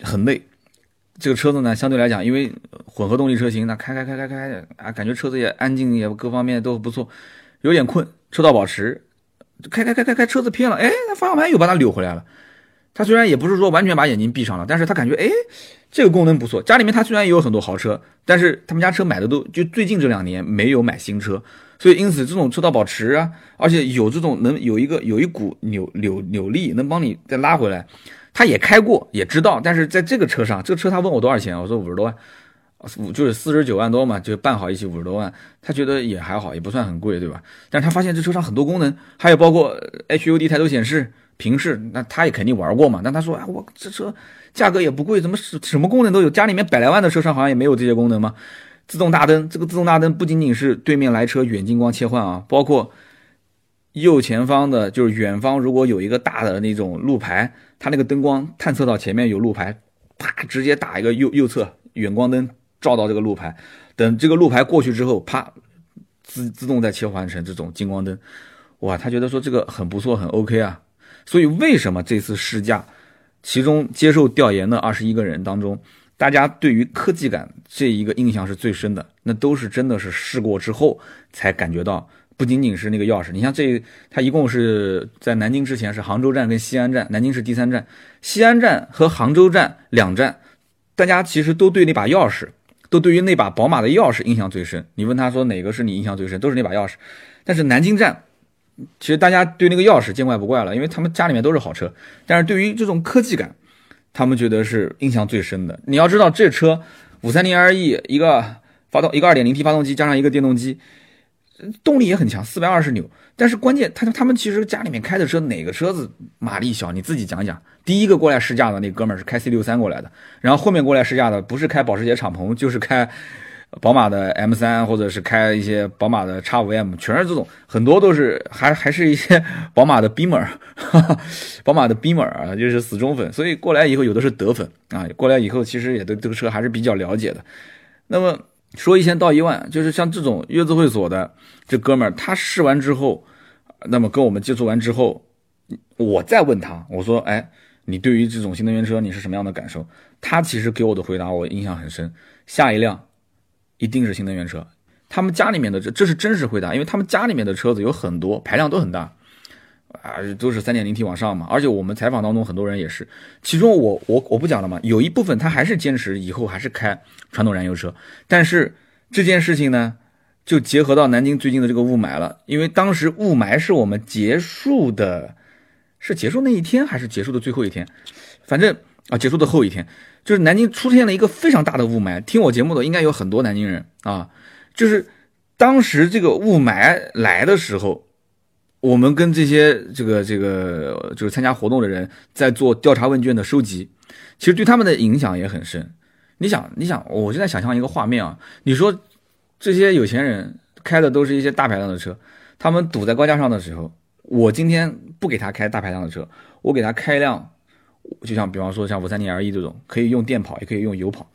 很累。这个车子呢，相对来讲，因为混合动力车型，那开开开开开啊，感觉车子也安静，也各方面都不错，有点困。车道保持，开开开开开，车子偏了，哎，那方向盘又把它扭回来了。他虽然也不是说完全把眼睛闭上了，但是他感觉，哎。这个功能不错，家里面他虽然也有很多豪车，但是他们家车买的都就最近这两年没有买新车，所以因此这种车道保持啊，而且有这种能有一个有一股扭扭扭力能帮你再拉回来，他也开过也知道，但是在这个车上，这个车他问我多少钱，我说五十多万，五就是四十九万多嘛，就办好一起五十多万，他觉得也还好，也不算很贵，对吧？但是他发现这车上很多功能，还有包括 HUD 抬头显示。平视，那他也肯定玩过嘛。但他说，哎，我这车价格也不贵，怎么什什么功能都有？家里面百来万的车上好像也没有这些功能吗？自动大灯，这个自动大灯不仅仅是对面来车远近光切换啊，包括右前方的，就是远方如果有一个大的那种路牌，它那个灯光探测到前面有路牌，啪，直接打一个右右侧远光灯照到这个路牌，等这个路牌过去之后，啪，自自动再切换成这种近光灯。哇，他觉得说这个很不错，很 OK 啊。所以为什么这次试驾，其中接受调研的二十一个人当中，大家对于科技感这一个印象是最深的？那都是真的是试过之后才感觉到，不仅仅是那个钥匙。你像这，它一共是在南京之前是杭州站跟西安站，南京是第三站，西安站和杭州站两站，大家其实都对那把钥匙，都对于那把宝马的钥匙印象最深。你问他说哪个是你印象最深，都是那把钥匙。但是南京站。其实大家对那个钥匙见怪不怪了，因为他们家里面都是好车。但是对于这种科技感，他们觉得是印象最深的。你要知道，这车五三零 RE 一个发动一个二点零 T 发动机加上一个电动机，动力也很强，四百二十牛。但是关键，他他们其实家里面开的车哪个车子马力小？你自己讲讲。第一个过来试驾的那哥们儿是开 C 六三过来的，然后后面过来试驾的不是开保时捷敞篷，就是开。宝马的 M 三，或者是开一些宝马的 X 五 M，全是这种，很多都是还还是一些宝马的 Beamer，宝马的 Beamer 啊，就是死忠粉。所以过来以后，有的是德粉啊，过来以后其实也对这个车还是比较了解的。那么说一千道一万，就是像这种约子会所的这哥们儿，他试完之后，那么跟我们接触完之后，我再问他，我说，哎，你对于这种新能源车你是什么样的感受？他其实给我的回答我印象很深，下一辆。一定是新能源车，他们家里面的这这是真实回答，因为他们家里面的车子有很多排量都很大，啊，都是三点零 T 往上嘛。而且我们采访当中很多人也是，其中我我我不讲了嘛，有一部分他还是坚持以后还是开传统燃油车。但是这件事情呢，就结合到南京最近的这个雾霾了，因为当时雾霾是我们结束的，是结束那一天还是结束的最后一天？反正啊，结束的后一天。就是南京出现了一个非常大的雾霾，听我节目的应该有很多南京人啊。就是当时这个雾霾来的时候，我们跟这些这个这个就是参加活动的人在做调查问卷的收集，其实对他们的影响也很深。你想，你想，我现在想象一个画面啊，你说这些有钱人开的都是一些大排量的车，他们堵在高架上的时候，我今天不给他开大排量的车，我给他开一辆。就像比方说像五三零 LE 这种，可以用电跑，也可以用油跑。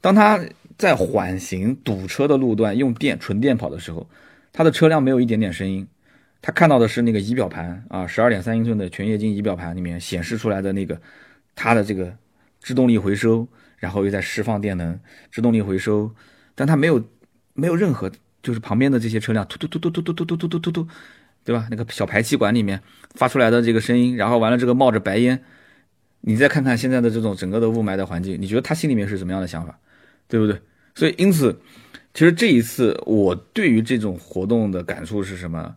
当他在缓行堵车的路段用电纯电跑的时候，他的车辆没有一点点声音，他看到的是那个仪表盘啊，十二点三英寸的全液晶仪表盘里面显示出来的那个它的这个制动力回收，然后又在释放电能，制动力回收，但它没有没有任何就是旁边的这些车辆突突突突突突突突突突突突，对吧？那个小排气管里面发出来的这个声音，然后完了这个冒着白烟，你再看看现在的这种整个的雾霾的环境，你觉得他心里面是什么样的想法，对不对？所以因此。其实这一次我对于这种活动的感触是什么？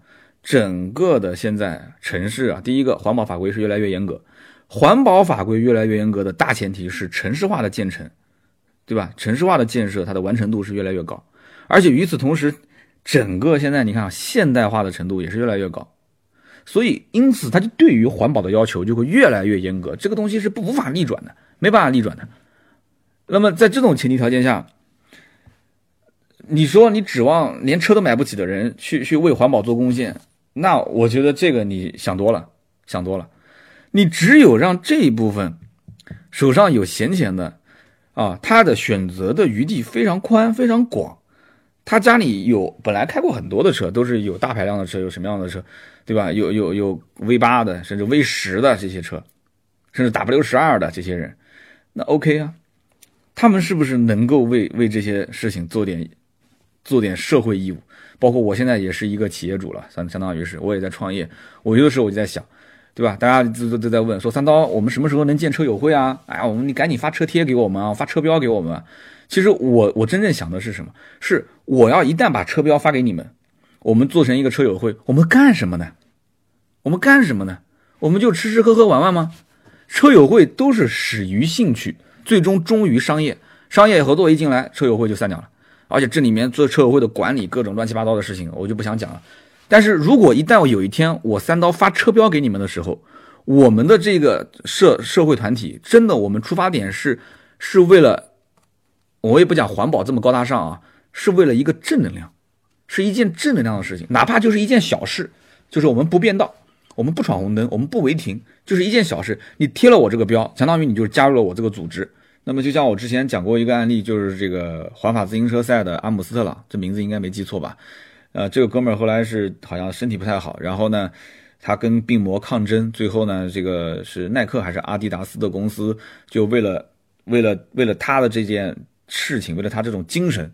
整个的现在城市啊，第一个环保法规是越来越严格，环保法规越来越严格的大前提是城市化的建成，对吧？城市化的建设它的完成度是越来越高，而且与此同时，整个现在你看现代化的程度也是越来越高，所以因此它就对于环保的要求就会越来越严格，这个东西是不无法逆转的，没办法逆转的。那么在这种前提条件下。你说你指望连车都买不起的人去去为环保做贡献，那我觉得这个你想多了，想多了。你只有让这一部分手上有闲钱的啊，他的选择的余地非常宽非常广，他家里有本来开过很多的车，都是有大排量的车，有什么样的车，对吧？有有有 V 八的，甚至 V 十的这些车，甚至 W 十二的这些人，那 OK 啊，他们是不是能够为为这些事情做点？做点社会义务，包括我现在也是一个企业主了，相相当于是我也在创业。我有的时候我就在想，对吧？大家都都都在问说三刀，我们什么时候能建车友会啊？哎呀，我们你赶紧发车贴给我们啊，发车标给我们。其实我我真正想的是什么？是我要一旦把车标发给你们，我们做成一个车友会，我们干什么呢？我们干什么呢？我们就吃吃喝喝玩玩吗？车友会都是始于兴趣，最终终于商业。商业合作一进来，车友会就散掉了。而且这里面做车友会的管理，各种乱七八糟的事情，我就不想讲了。但是如果一旦有一天我三刀发车标给你们的时候，我们的这个社社会团体真的，我们出发点是是为了，我也不讲环保这么高大上啊，是为了一个正能量，是一件正能量的事情，哪怕就是一件小事，就是我们不变道，我们不闯红灯，我们不违停，就是一件小事。你贴了我这个标，相当于你就加入了我这个组织。那么就像我之前讲过一个案例，就是这个环法自行车赛的阿姆斯特朗，这名字应该没记错吧？呃，这个哥们儿后来是好像身体不太好，然后呢，他跟病魔抗争，最后呢，这个是耐克还是阿迪达斯的公司，就为了为了为了他的这件事情，为了他这种精神，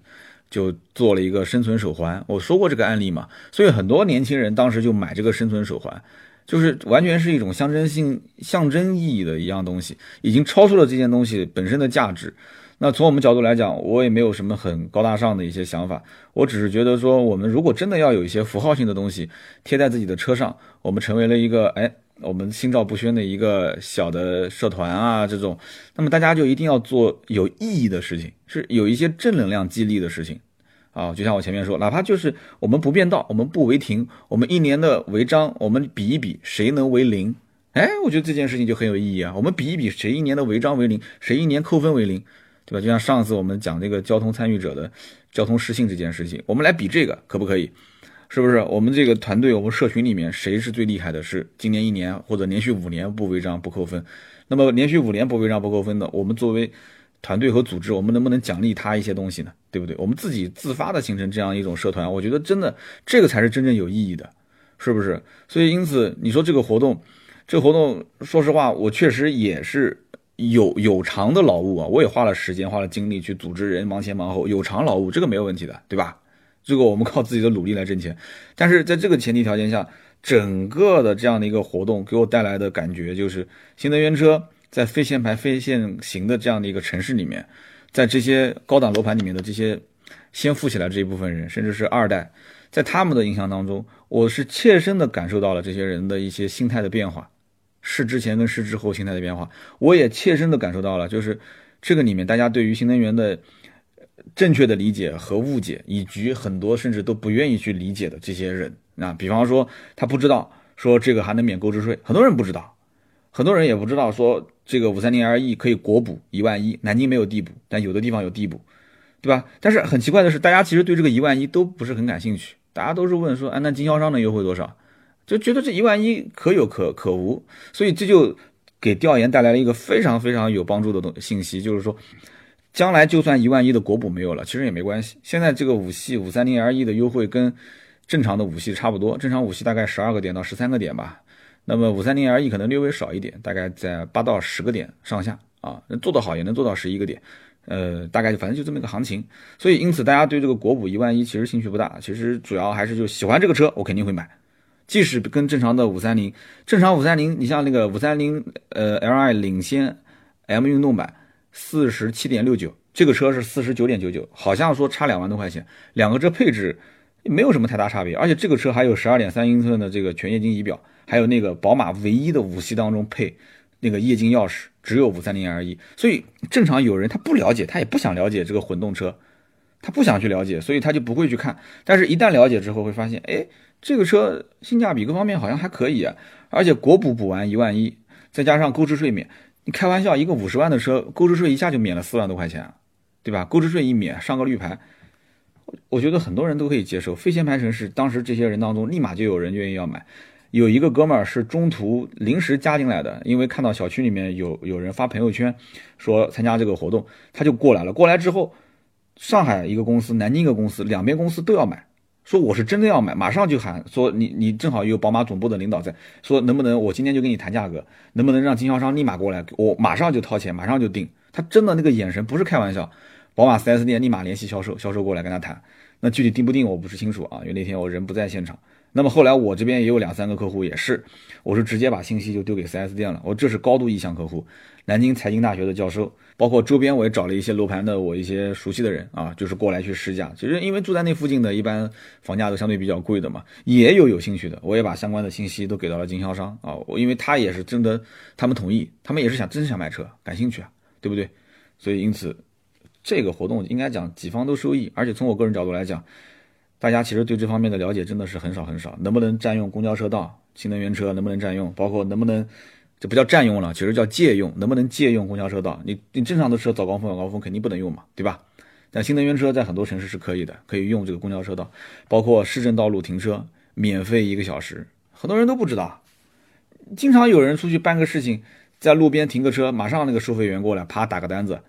就做了一个生存手环。我说过这个案例嘛，所以很多年轻人当时就买这个生存手环。就是完全是一种象征性、象征意义的一样东西，已经超出了这件东西本身的价值。那从我们角度来讲，我也没有什么很高大上的一些想法，我只是觉得说，我们如果真的要有一些符号性的东西贴在自己的车上，我们成为了一个哎，我们心照不宣的一个小的社团啊，这种，那么大家就一定要做有意义的事情，是有一些正能量激励的事情。啊，就像我前面说，哪怕就是我们不变道，我们不违停，我们一年的违章，我们比一比谁能为零？哎，我觉得这件事情就很有意义啊。我们比一比谁一年的违章为零，谁一年扣分为零，对吧？就像上次我们讲这个交通参与者的交通失信这件事情，我们来比这个可不可以？是不是？我们这个团队，我们社群里面谁是最厉害的？是今年一年或者连续五年不违章不扣分？那么连续五年不违章不扣分的，我们作为。团队和组织，我们能不能奖励他一些东西呢？对不对？我们自己自发的形成这样一种社团，我觉得真的这个才是真正有意义的，是不是？所以因此，你说这个活动，这个活动，说实话，我确实也是有有偿的劳务啊，我也花了时间，花了精力去组织人，忙前忙后，有偿劳务，这个没有问题的，对吧？这个我们靠自己的努力来挣钱，但是在这个前提条件下，整个的这样的一个活动给我带来的感觉就是，新能源车。在非限牌、非限行的这样的一个城市里面，在这些高档楼盘里面的这些先富起来这一部分人，甚至是二代，在他们的印象当中，我是切身的感受到了这些人的一些心态的变化，是之前跟是之后心态的变化。我也切身的感受到了，就是这个里面大家对于新能源的正确的理解和误解，以及很多甚至都不愿意去理解的这些人啊，比方说他不知道说这个还能免购置税，很多人不知道。很多人也不知道说这个五三零 LE 可以国补一万一，南京没有地补，但有的地方有地补，对吧？但是很奇怪的是，大家其实对这个一万一都不是很感兴趣，大家都是问说，哎，那经销商能优惠多少？就觉得这一万一可有可可无，所以这就给调研带来了一个非常非常有帮助的东信息，就是说，将来就算一万一的国补没有了，其实也没关系。现在这个五系五三零 LE 的优惠跟正常的五系差不多，正常五系大概十二个点到十三个点吧。那么五三零 LE 可能略微少一点，大概在八到十个点上下啊，能做得好也能做到十一个点，呃，大概反正就这么一个行情。所以因此大家对这个国五一万一其实兴趣不大，其实主要还是就喜欢这个车，我肯定会买。即使跟正常的五三零，正常五三零，你像那个五三零呃 Li 领先 M 运动版四十七点六九，这个车是四十九点九九，好像说差两万多块钱，两个车配置没有什么太大差别，而且这个车还有十二点三英寸的这个全液晶仪表。还有那个宝马唯一的五系当中配那个液晶钥匙，只有五三零 LE，所以正常有人他不了解，他也不想了解这个混动车，他不想去了解，所以他就不会去看。但是，一旦了解之后，会发现，哎，这个车性价比各方面好像还可以啊，而且国补补完一万一，再加上购置税免，你开玩笑，一个五十万的车，购置税一下就免了四万多块钱，对吧？购置税一免，上个绿牌，我觉得很多人都可以接受。非限牌城市，当时这些人当中，立马就有人愿意要买。有一个哥们儿是中途临时加进来的，因为看到小区里面有有人发朋友圈说参加这个活动，他就过来了。过来之后，上海一个公司，南京一个公司，两边公司都要买，说我是真的要买，马上就喊说你你正好有宝马总部的领导在，说能不能我今天就跟你谈价格，能不能让经销商立马过来，我马上就掏钱，马上就定。他真的那个眼神不是开玩笑，宝马 4S 店立马联系销售，销售过来跟他谈。那具体定不定我不是清楚啊，因为那天我人不在现场。那么后来我这边也有两三个客户也是，我是直接把信息就丢给 4S 店了。我这是高度意向客户，南京财经大学的教授，包括周边我也找了一些楼盘的我一些熟悉的人啊，就是过来去试驾。其实因为住在那附近的，一般房价都相对比较贵的嘛，也有有兴趣的，我也把相关的信息都给到了经销商啊。我因为他也是真的，他们同意，他们也是想真想买车，感兴趣啊，对不对？所以因此这个活动应该讲几方都受益，而且从我个人角度来讲。大家其实对这方面的了解真的是很少很少，能不能占用公交车道？新能源车能不能占用？包括能不能，这不叫占用了，其实叫借用，能不能借用公交车道？你你正常的车早高峰晚高峰肯定不能用嘛，对吧？但新能源车在很多城市是可以的，可以用这个公交车道，包括市政道路停车免费一个小时，很多人都不知道。经常有人出去办个事情，在路边停个车，马上那个收费员过来，啪打个单子。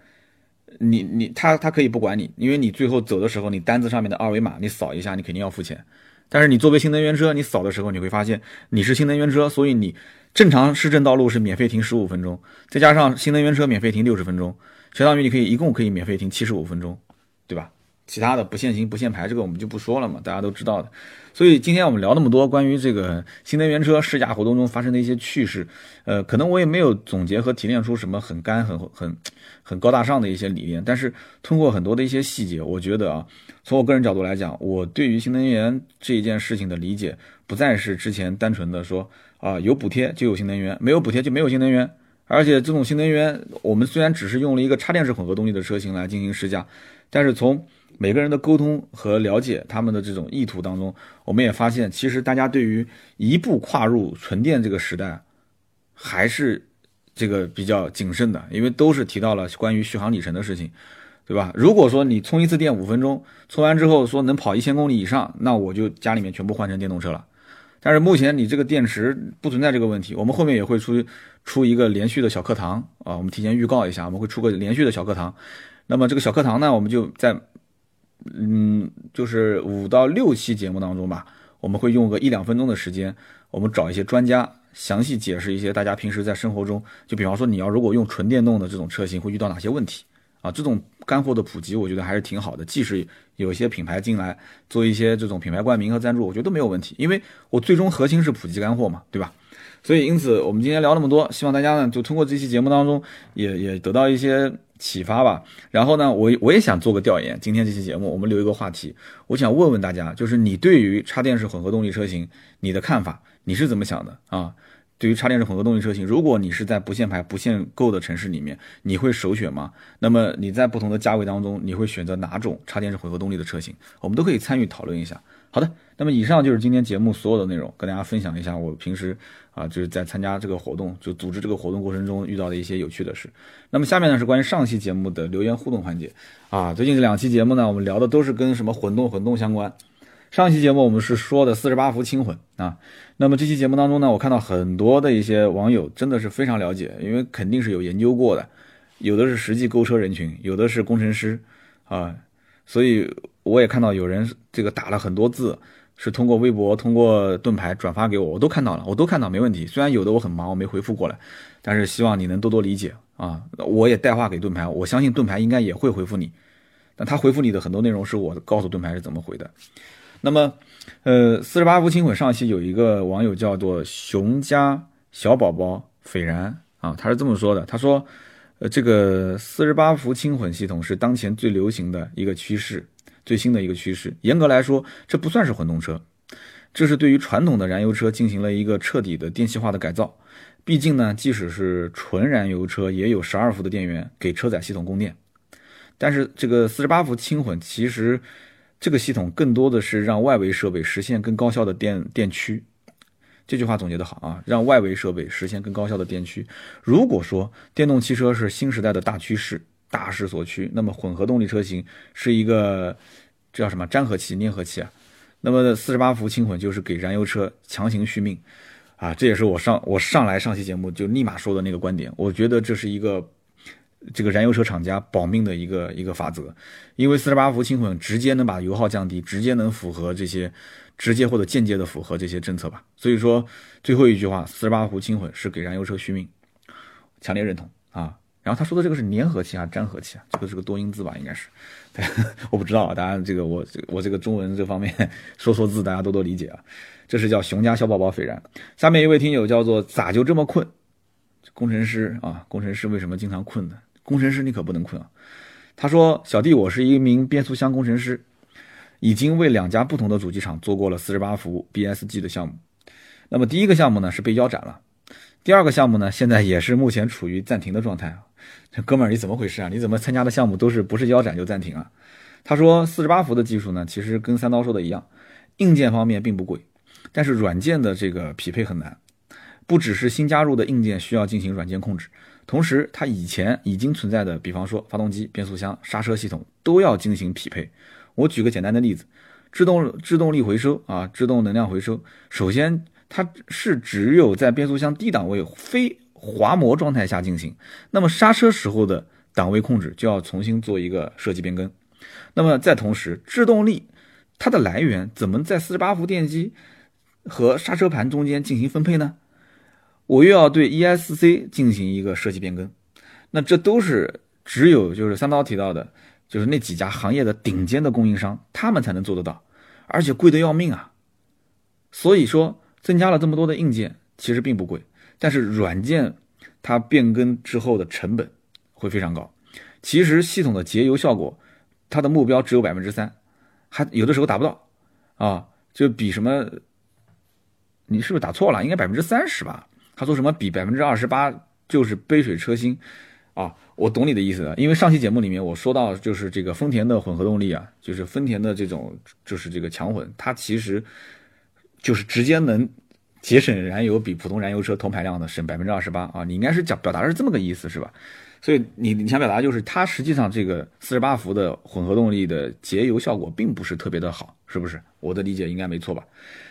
你你他他可以不管你，因为你最后走的时候，你单子上面的二维码你扫一下，你肯定要付钱。但是你作为新能源车，你扫的时候你会发现你是新能源车，所以你正常市政道路是免费停十五分钟，再加上新能源车免费停六十分钟，相当于你可以一共可以免费停七十五分钟，对吧？其他的不限行不限牌，这个我们就不说了嘛，大家都知道的。所以今天我们聊那么多关于这个新能源车试驾活动中发生的一些趣事，呃，可能我也没有总结和提炼出什么很干、很很很高大上的一些理念，但是通过很多的一些细节，我觉得啊，从我个人角度来讲，我对于新能源这一件事情的理解，不再是之前单纯的说啊有补贴就有新能源，没有补贴就没有新能源，而且这种新能源，我们虽然只是用了一个插电式混合动力的车型来进行试驾，但是从每个人的沟通和了解他们的这种意图当中，我们也发现，其实大家对于一步跨入纯电这个时代，还是这个比较谨慎的，因为都是提到了关于续航里程的事情，对吧？如果说你充一次电五分钟，充完之后说能跑一千公里以上，那我就家里面全部换成电动车了。但是目前你这个电池不存在这个问题，我们后面也会出出一个连续的小课堂啊，我们提前预告一下，我们会出个连续的小课堂。那么这个小课堂呢，我们就在。嗯，就是五到六期节目当中吧，我们会用个一两分钟的时间，我们找一些专家详细解释一些大家平时在生活中，就比方说你要如果用纯电动的这种车型会遇到哪些问题啊？这种干货的普及，我觉得还是挺好的。即使有一些品牌进来做一些这种品牌冠名和赞助，我觉得都没有问题，因为我最终核心是普及干货嘛，对吧？所以因此我们今天聊那么多，希望大家呢就通过这期节目当中也也得到一些。启发吧，然后呢，我我也想做个调研。今天这期节目，我们留一个话题，我想问问大家，就是你对于插电式混合动力车型，你的看法，你是怎么想的啊？对于插电式混合动力车型，如果你是在不限牌、不限购的城市里面，你会首选吗？那么你在不同的价位当中，你会选择哪种插电式混合动力的车型？我们都可以参与讨论一下。好的，那么以上就是今天节目所有的内容，跟大家分享一下我平时啊就是在参加这个活动，就组织这个活动过程中遇到的一些有趣的事。那么下面呢是关于上期节目的留言互动环节啊，最近这两期节目呢，我们聊的都是跟什么混动混动相关。上期节目我们是说的四十八伏轻混啊，那么这期节目当中呢，我看到很多的一些网友真的是非常了解，因为肯定是有研究过的，有的是实际购车人群，有的是工程师啊，所以。我也看到有人这个打了很多字，是通过微博、通过盾牌转发给我，我都看到了，我都看到，没问题。虽然有的我很忙，我没回复过来，但是希望你能多多理解啊。我也带话给盾牌，我相信盾牌应该也会回复你。但他回复你的很多内容是我告诉盾牌是怎么回的。那么，呃，四十八伏轻混上期有一个网友叫做熊家小宝宝斐然啊，他是这么说的，他说，呃，这个四十八伏轻混系统是当前最流行的一个趋势。最新的一个趋势，严格来说，这不算是混动车，这是对于传统的燃油车进行了一个彻底的电气化的改造。毕竟呢，即使是纯燃油车，也有十二伏的电源给车载系统供电。但是这个四十八伏轻混，其实这个系统更多的是让外围设备实现更高效的电电驱。这句话总结的好啊，让外围设备实现更高效的电驱。如果说电动汽车是新时代的大趋势。大势所趋，那么混合动力车型是一个这叫什么粘合器、粘合器啊？那么四十八伏轻混就是给燃油车强行续命啊！这也是我上我上来上期节目就立马说的那个观点。我觉得这是一个这个燃油车厂家保命的一个一个法则，因为四十八伏轻混直接能把油耗降低，直接能符合这些直接或者间接的符合这些政策吧。所以说最后一句话，四十八伏轻混是给燃油车续命，强烈认同！然后他说的这个是粘合器啊，粘合器啊，这个是个多音字吧，应该是，对，我不知道啊，大家这个我我这个中文这方面 说错字，大家多多理解啊。这是叫熊家小宝宝斐然。下面一位听友叫做咋就这么困？工程师啊，工程师为什么经常困呢？工程师你可不能困啊。他说小弟我是一名变速箱工程师，已经为两家不同的主机厂做过了四十八伏 BSG 的项目。那么第一个项目呢是被腰斩了，第二个项目呢现在也是目前处于暂停的状态啊。这哥们儿，你怎么回事啊？你怎么参加的项目都是不是腰斩就暂停啊？他说，四十八伏的技术呢，其实跟三刀说的一样，硬件方面并不贵，但是软件的这个匹配很难。不只是新加入的硬件需要进行软件控制，同时它以前已经存在的，比方说发动机、变速箱、刹车系统都要进行匹配。我举个简单的例子，制动制动力回收啊，制动能量回收，首先它是只有在变速箱低档位非滑膜状态下进行，那么刹车时候的档位控制就要重新做一个设计变更。那么在同时，制动力它的来源怎么在四十八伏电机和刹车盘中间进行分配呢？我又要对 ESC 进行一个设计变更。那这都是只有就是三刀提到的，就是那几家行业的顶尖的供应商，他们才能做得到，而且贵得要命啊。所以说，增加了这么多的硬件，其实并不贵。但是软件它变更之后的成本会非常高。其实系统的节油效果，它的目标只有百分之三，还有的时候达不到啊。就比什么，你是不是打错了？应该百分之三十吧？他说什么比百分之二十八就是杯水车薪啊？我懂你的意思的，因为上期节目里面我说到，就是这个丰田的混合动力啊，就是丰田的这种就是这个强混，它其实就是直接能。节省燃油比普通燃油车同排量的省百分之二十八啊！你应该是讲表达是这么个意思是吧？所以你你想表达就是它实际上这个四十八伏的混合动力的节油效果并不是特别的好，是不是？我的理解应该没错吧？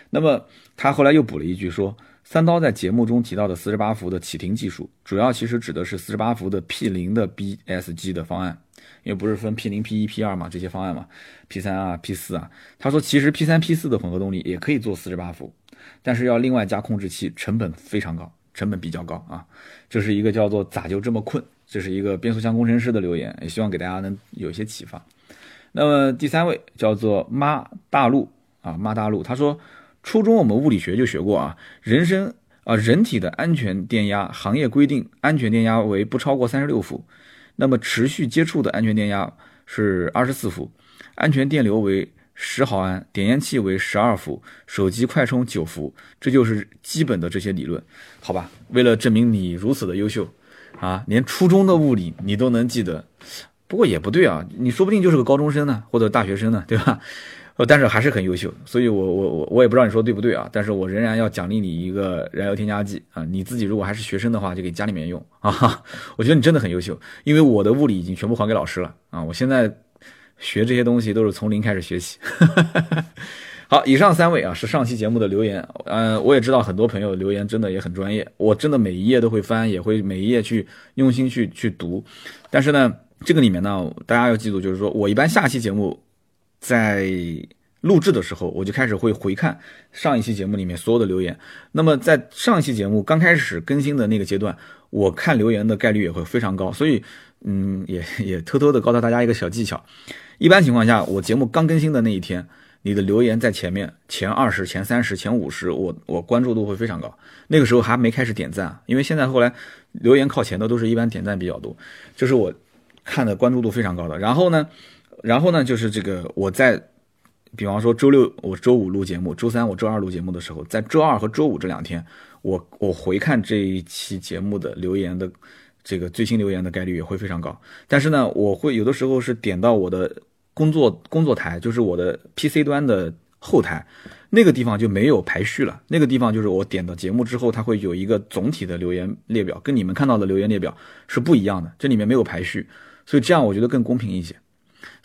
那么他后来又补了一句说，三刀在节目中提到的四十八伏的启停技术，主要其实指的是四十八伏的 P 零的 BSG 的方案，因为不是分 P 零、P 一、P 二嘛这些方案嘛，P 三啊、P 四啊。他说其实 P 三、P 四的混合动力也可以做四十八伏。但是要另外加控制器，成本非常高，成本比较高啊。这是一个叫做咋就这么困？这是一个变速箱工程师的留言，也希望给大家能有一些启发。那么第三位叫做妈大陆啊，妈大陆，他说初中我们物理学就学过啊，人生啊人体的安全电压，行业规定安全电压为不超过三十六伏，那么持续接触的安全电压是二十四伏，安全电流为。十毫安，点烟器为十二伏，手机快充九伏，这就是基本的这些理论，好吧？为了证明你如此的优秀，啊，连初中的物理你都能记得，不过也不对啊，你说不定就是个高中生呢，或者大学生呢，对吧？呃，但是还是很优秀，所以我我我我也不知道你说对不对啊，但是我仍然要奖励你一个燃油添加剂啊，你自己如果还是学生的话，就给家里面用 啊，我觉得你真的很优秀，因为我的物理已经全部还给老师了啊，我现在。学这些东西都是从零开始学习。好，以上三位啊是上期节目的留言。嗯，我也知道很多朋友留言真的也很专业，我真的每一页都会翻，也会每一页去用心去去读。但是呢，这个里面呢，大家要记住，就是说我一般下期节目在录制的时候，我就开始会回看上一期节目里面所有的留言。那么在上一期节目刚开始更新的那个阶段，我看留言的概率也会非常高。所以，嗯，也也偷偷的告诉大家一个小技巧：一般情况下，我节目刚更新的那一天，你的留言在前面前二十、前三十、前五十，我我关注度会非常高。那个时候还没开始点赞，因为现在后来留言靠前的都是一般点赞比较多，就是我看的关注度非常高的。然后呢？然后呢，就是这个我在，比方说周六我周五录节目，周三我周二录节目的时候，在周二和周五这两天，我我回看这一期节目的留言的这个最新留言的概率也会非常高。但是呢，我会有的时候是点到我的工作工作台，就是我的 PC 端的后台那个地方就没有排序了。那个地方就是我点到节目之后，它会有一个总体的留言列表，跟你们看到的留言列表是不一样的。这里面没有排序，所以这样我觉得更公平一些。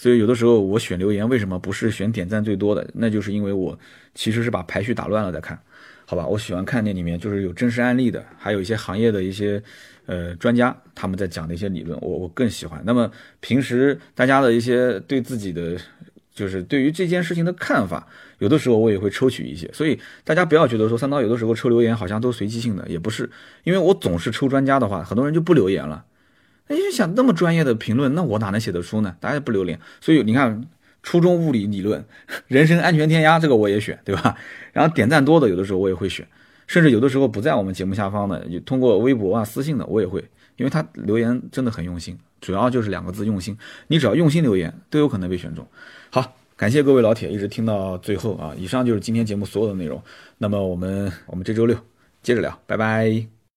所以有的时候我选留言为什么不是选点赞最多的？那就是因为我其实是把排序打乱了再看，好吧？我喜欢看那里面就是有真实案例的，还有一些行业的一些呃专家他们在讲的一些理论，我我更喜欢。那么平时大家的一些对自己的就是对于这件事情的看法，有的时候我也会抽取一些。所以大家不要觉得说三刀有的时候抽留言好像都随机性的，也不是，因为我总是抽专家的话，很多人就不留言了。哎，想那么专业的评论，那我哪能写得出呢？大家也不留恋，所以你看，初中物理理论、人身安全填鸭，这个我也选，对吧？然后点赞多的，有的时候我也会选，甚至有的时候不在我们节目下方的，就通过微博啊私信的，我也会，因为他留言真的很用心，主要就是两个字用心。你只要用心留言，都有可能被选中。好，感谢各位老铁一直听到最后啊！以上就是今天节目所有的内容。那么我们我们这周六接着聊，拜拜。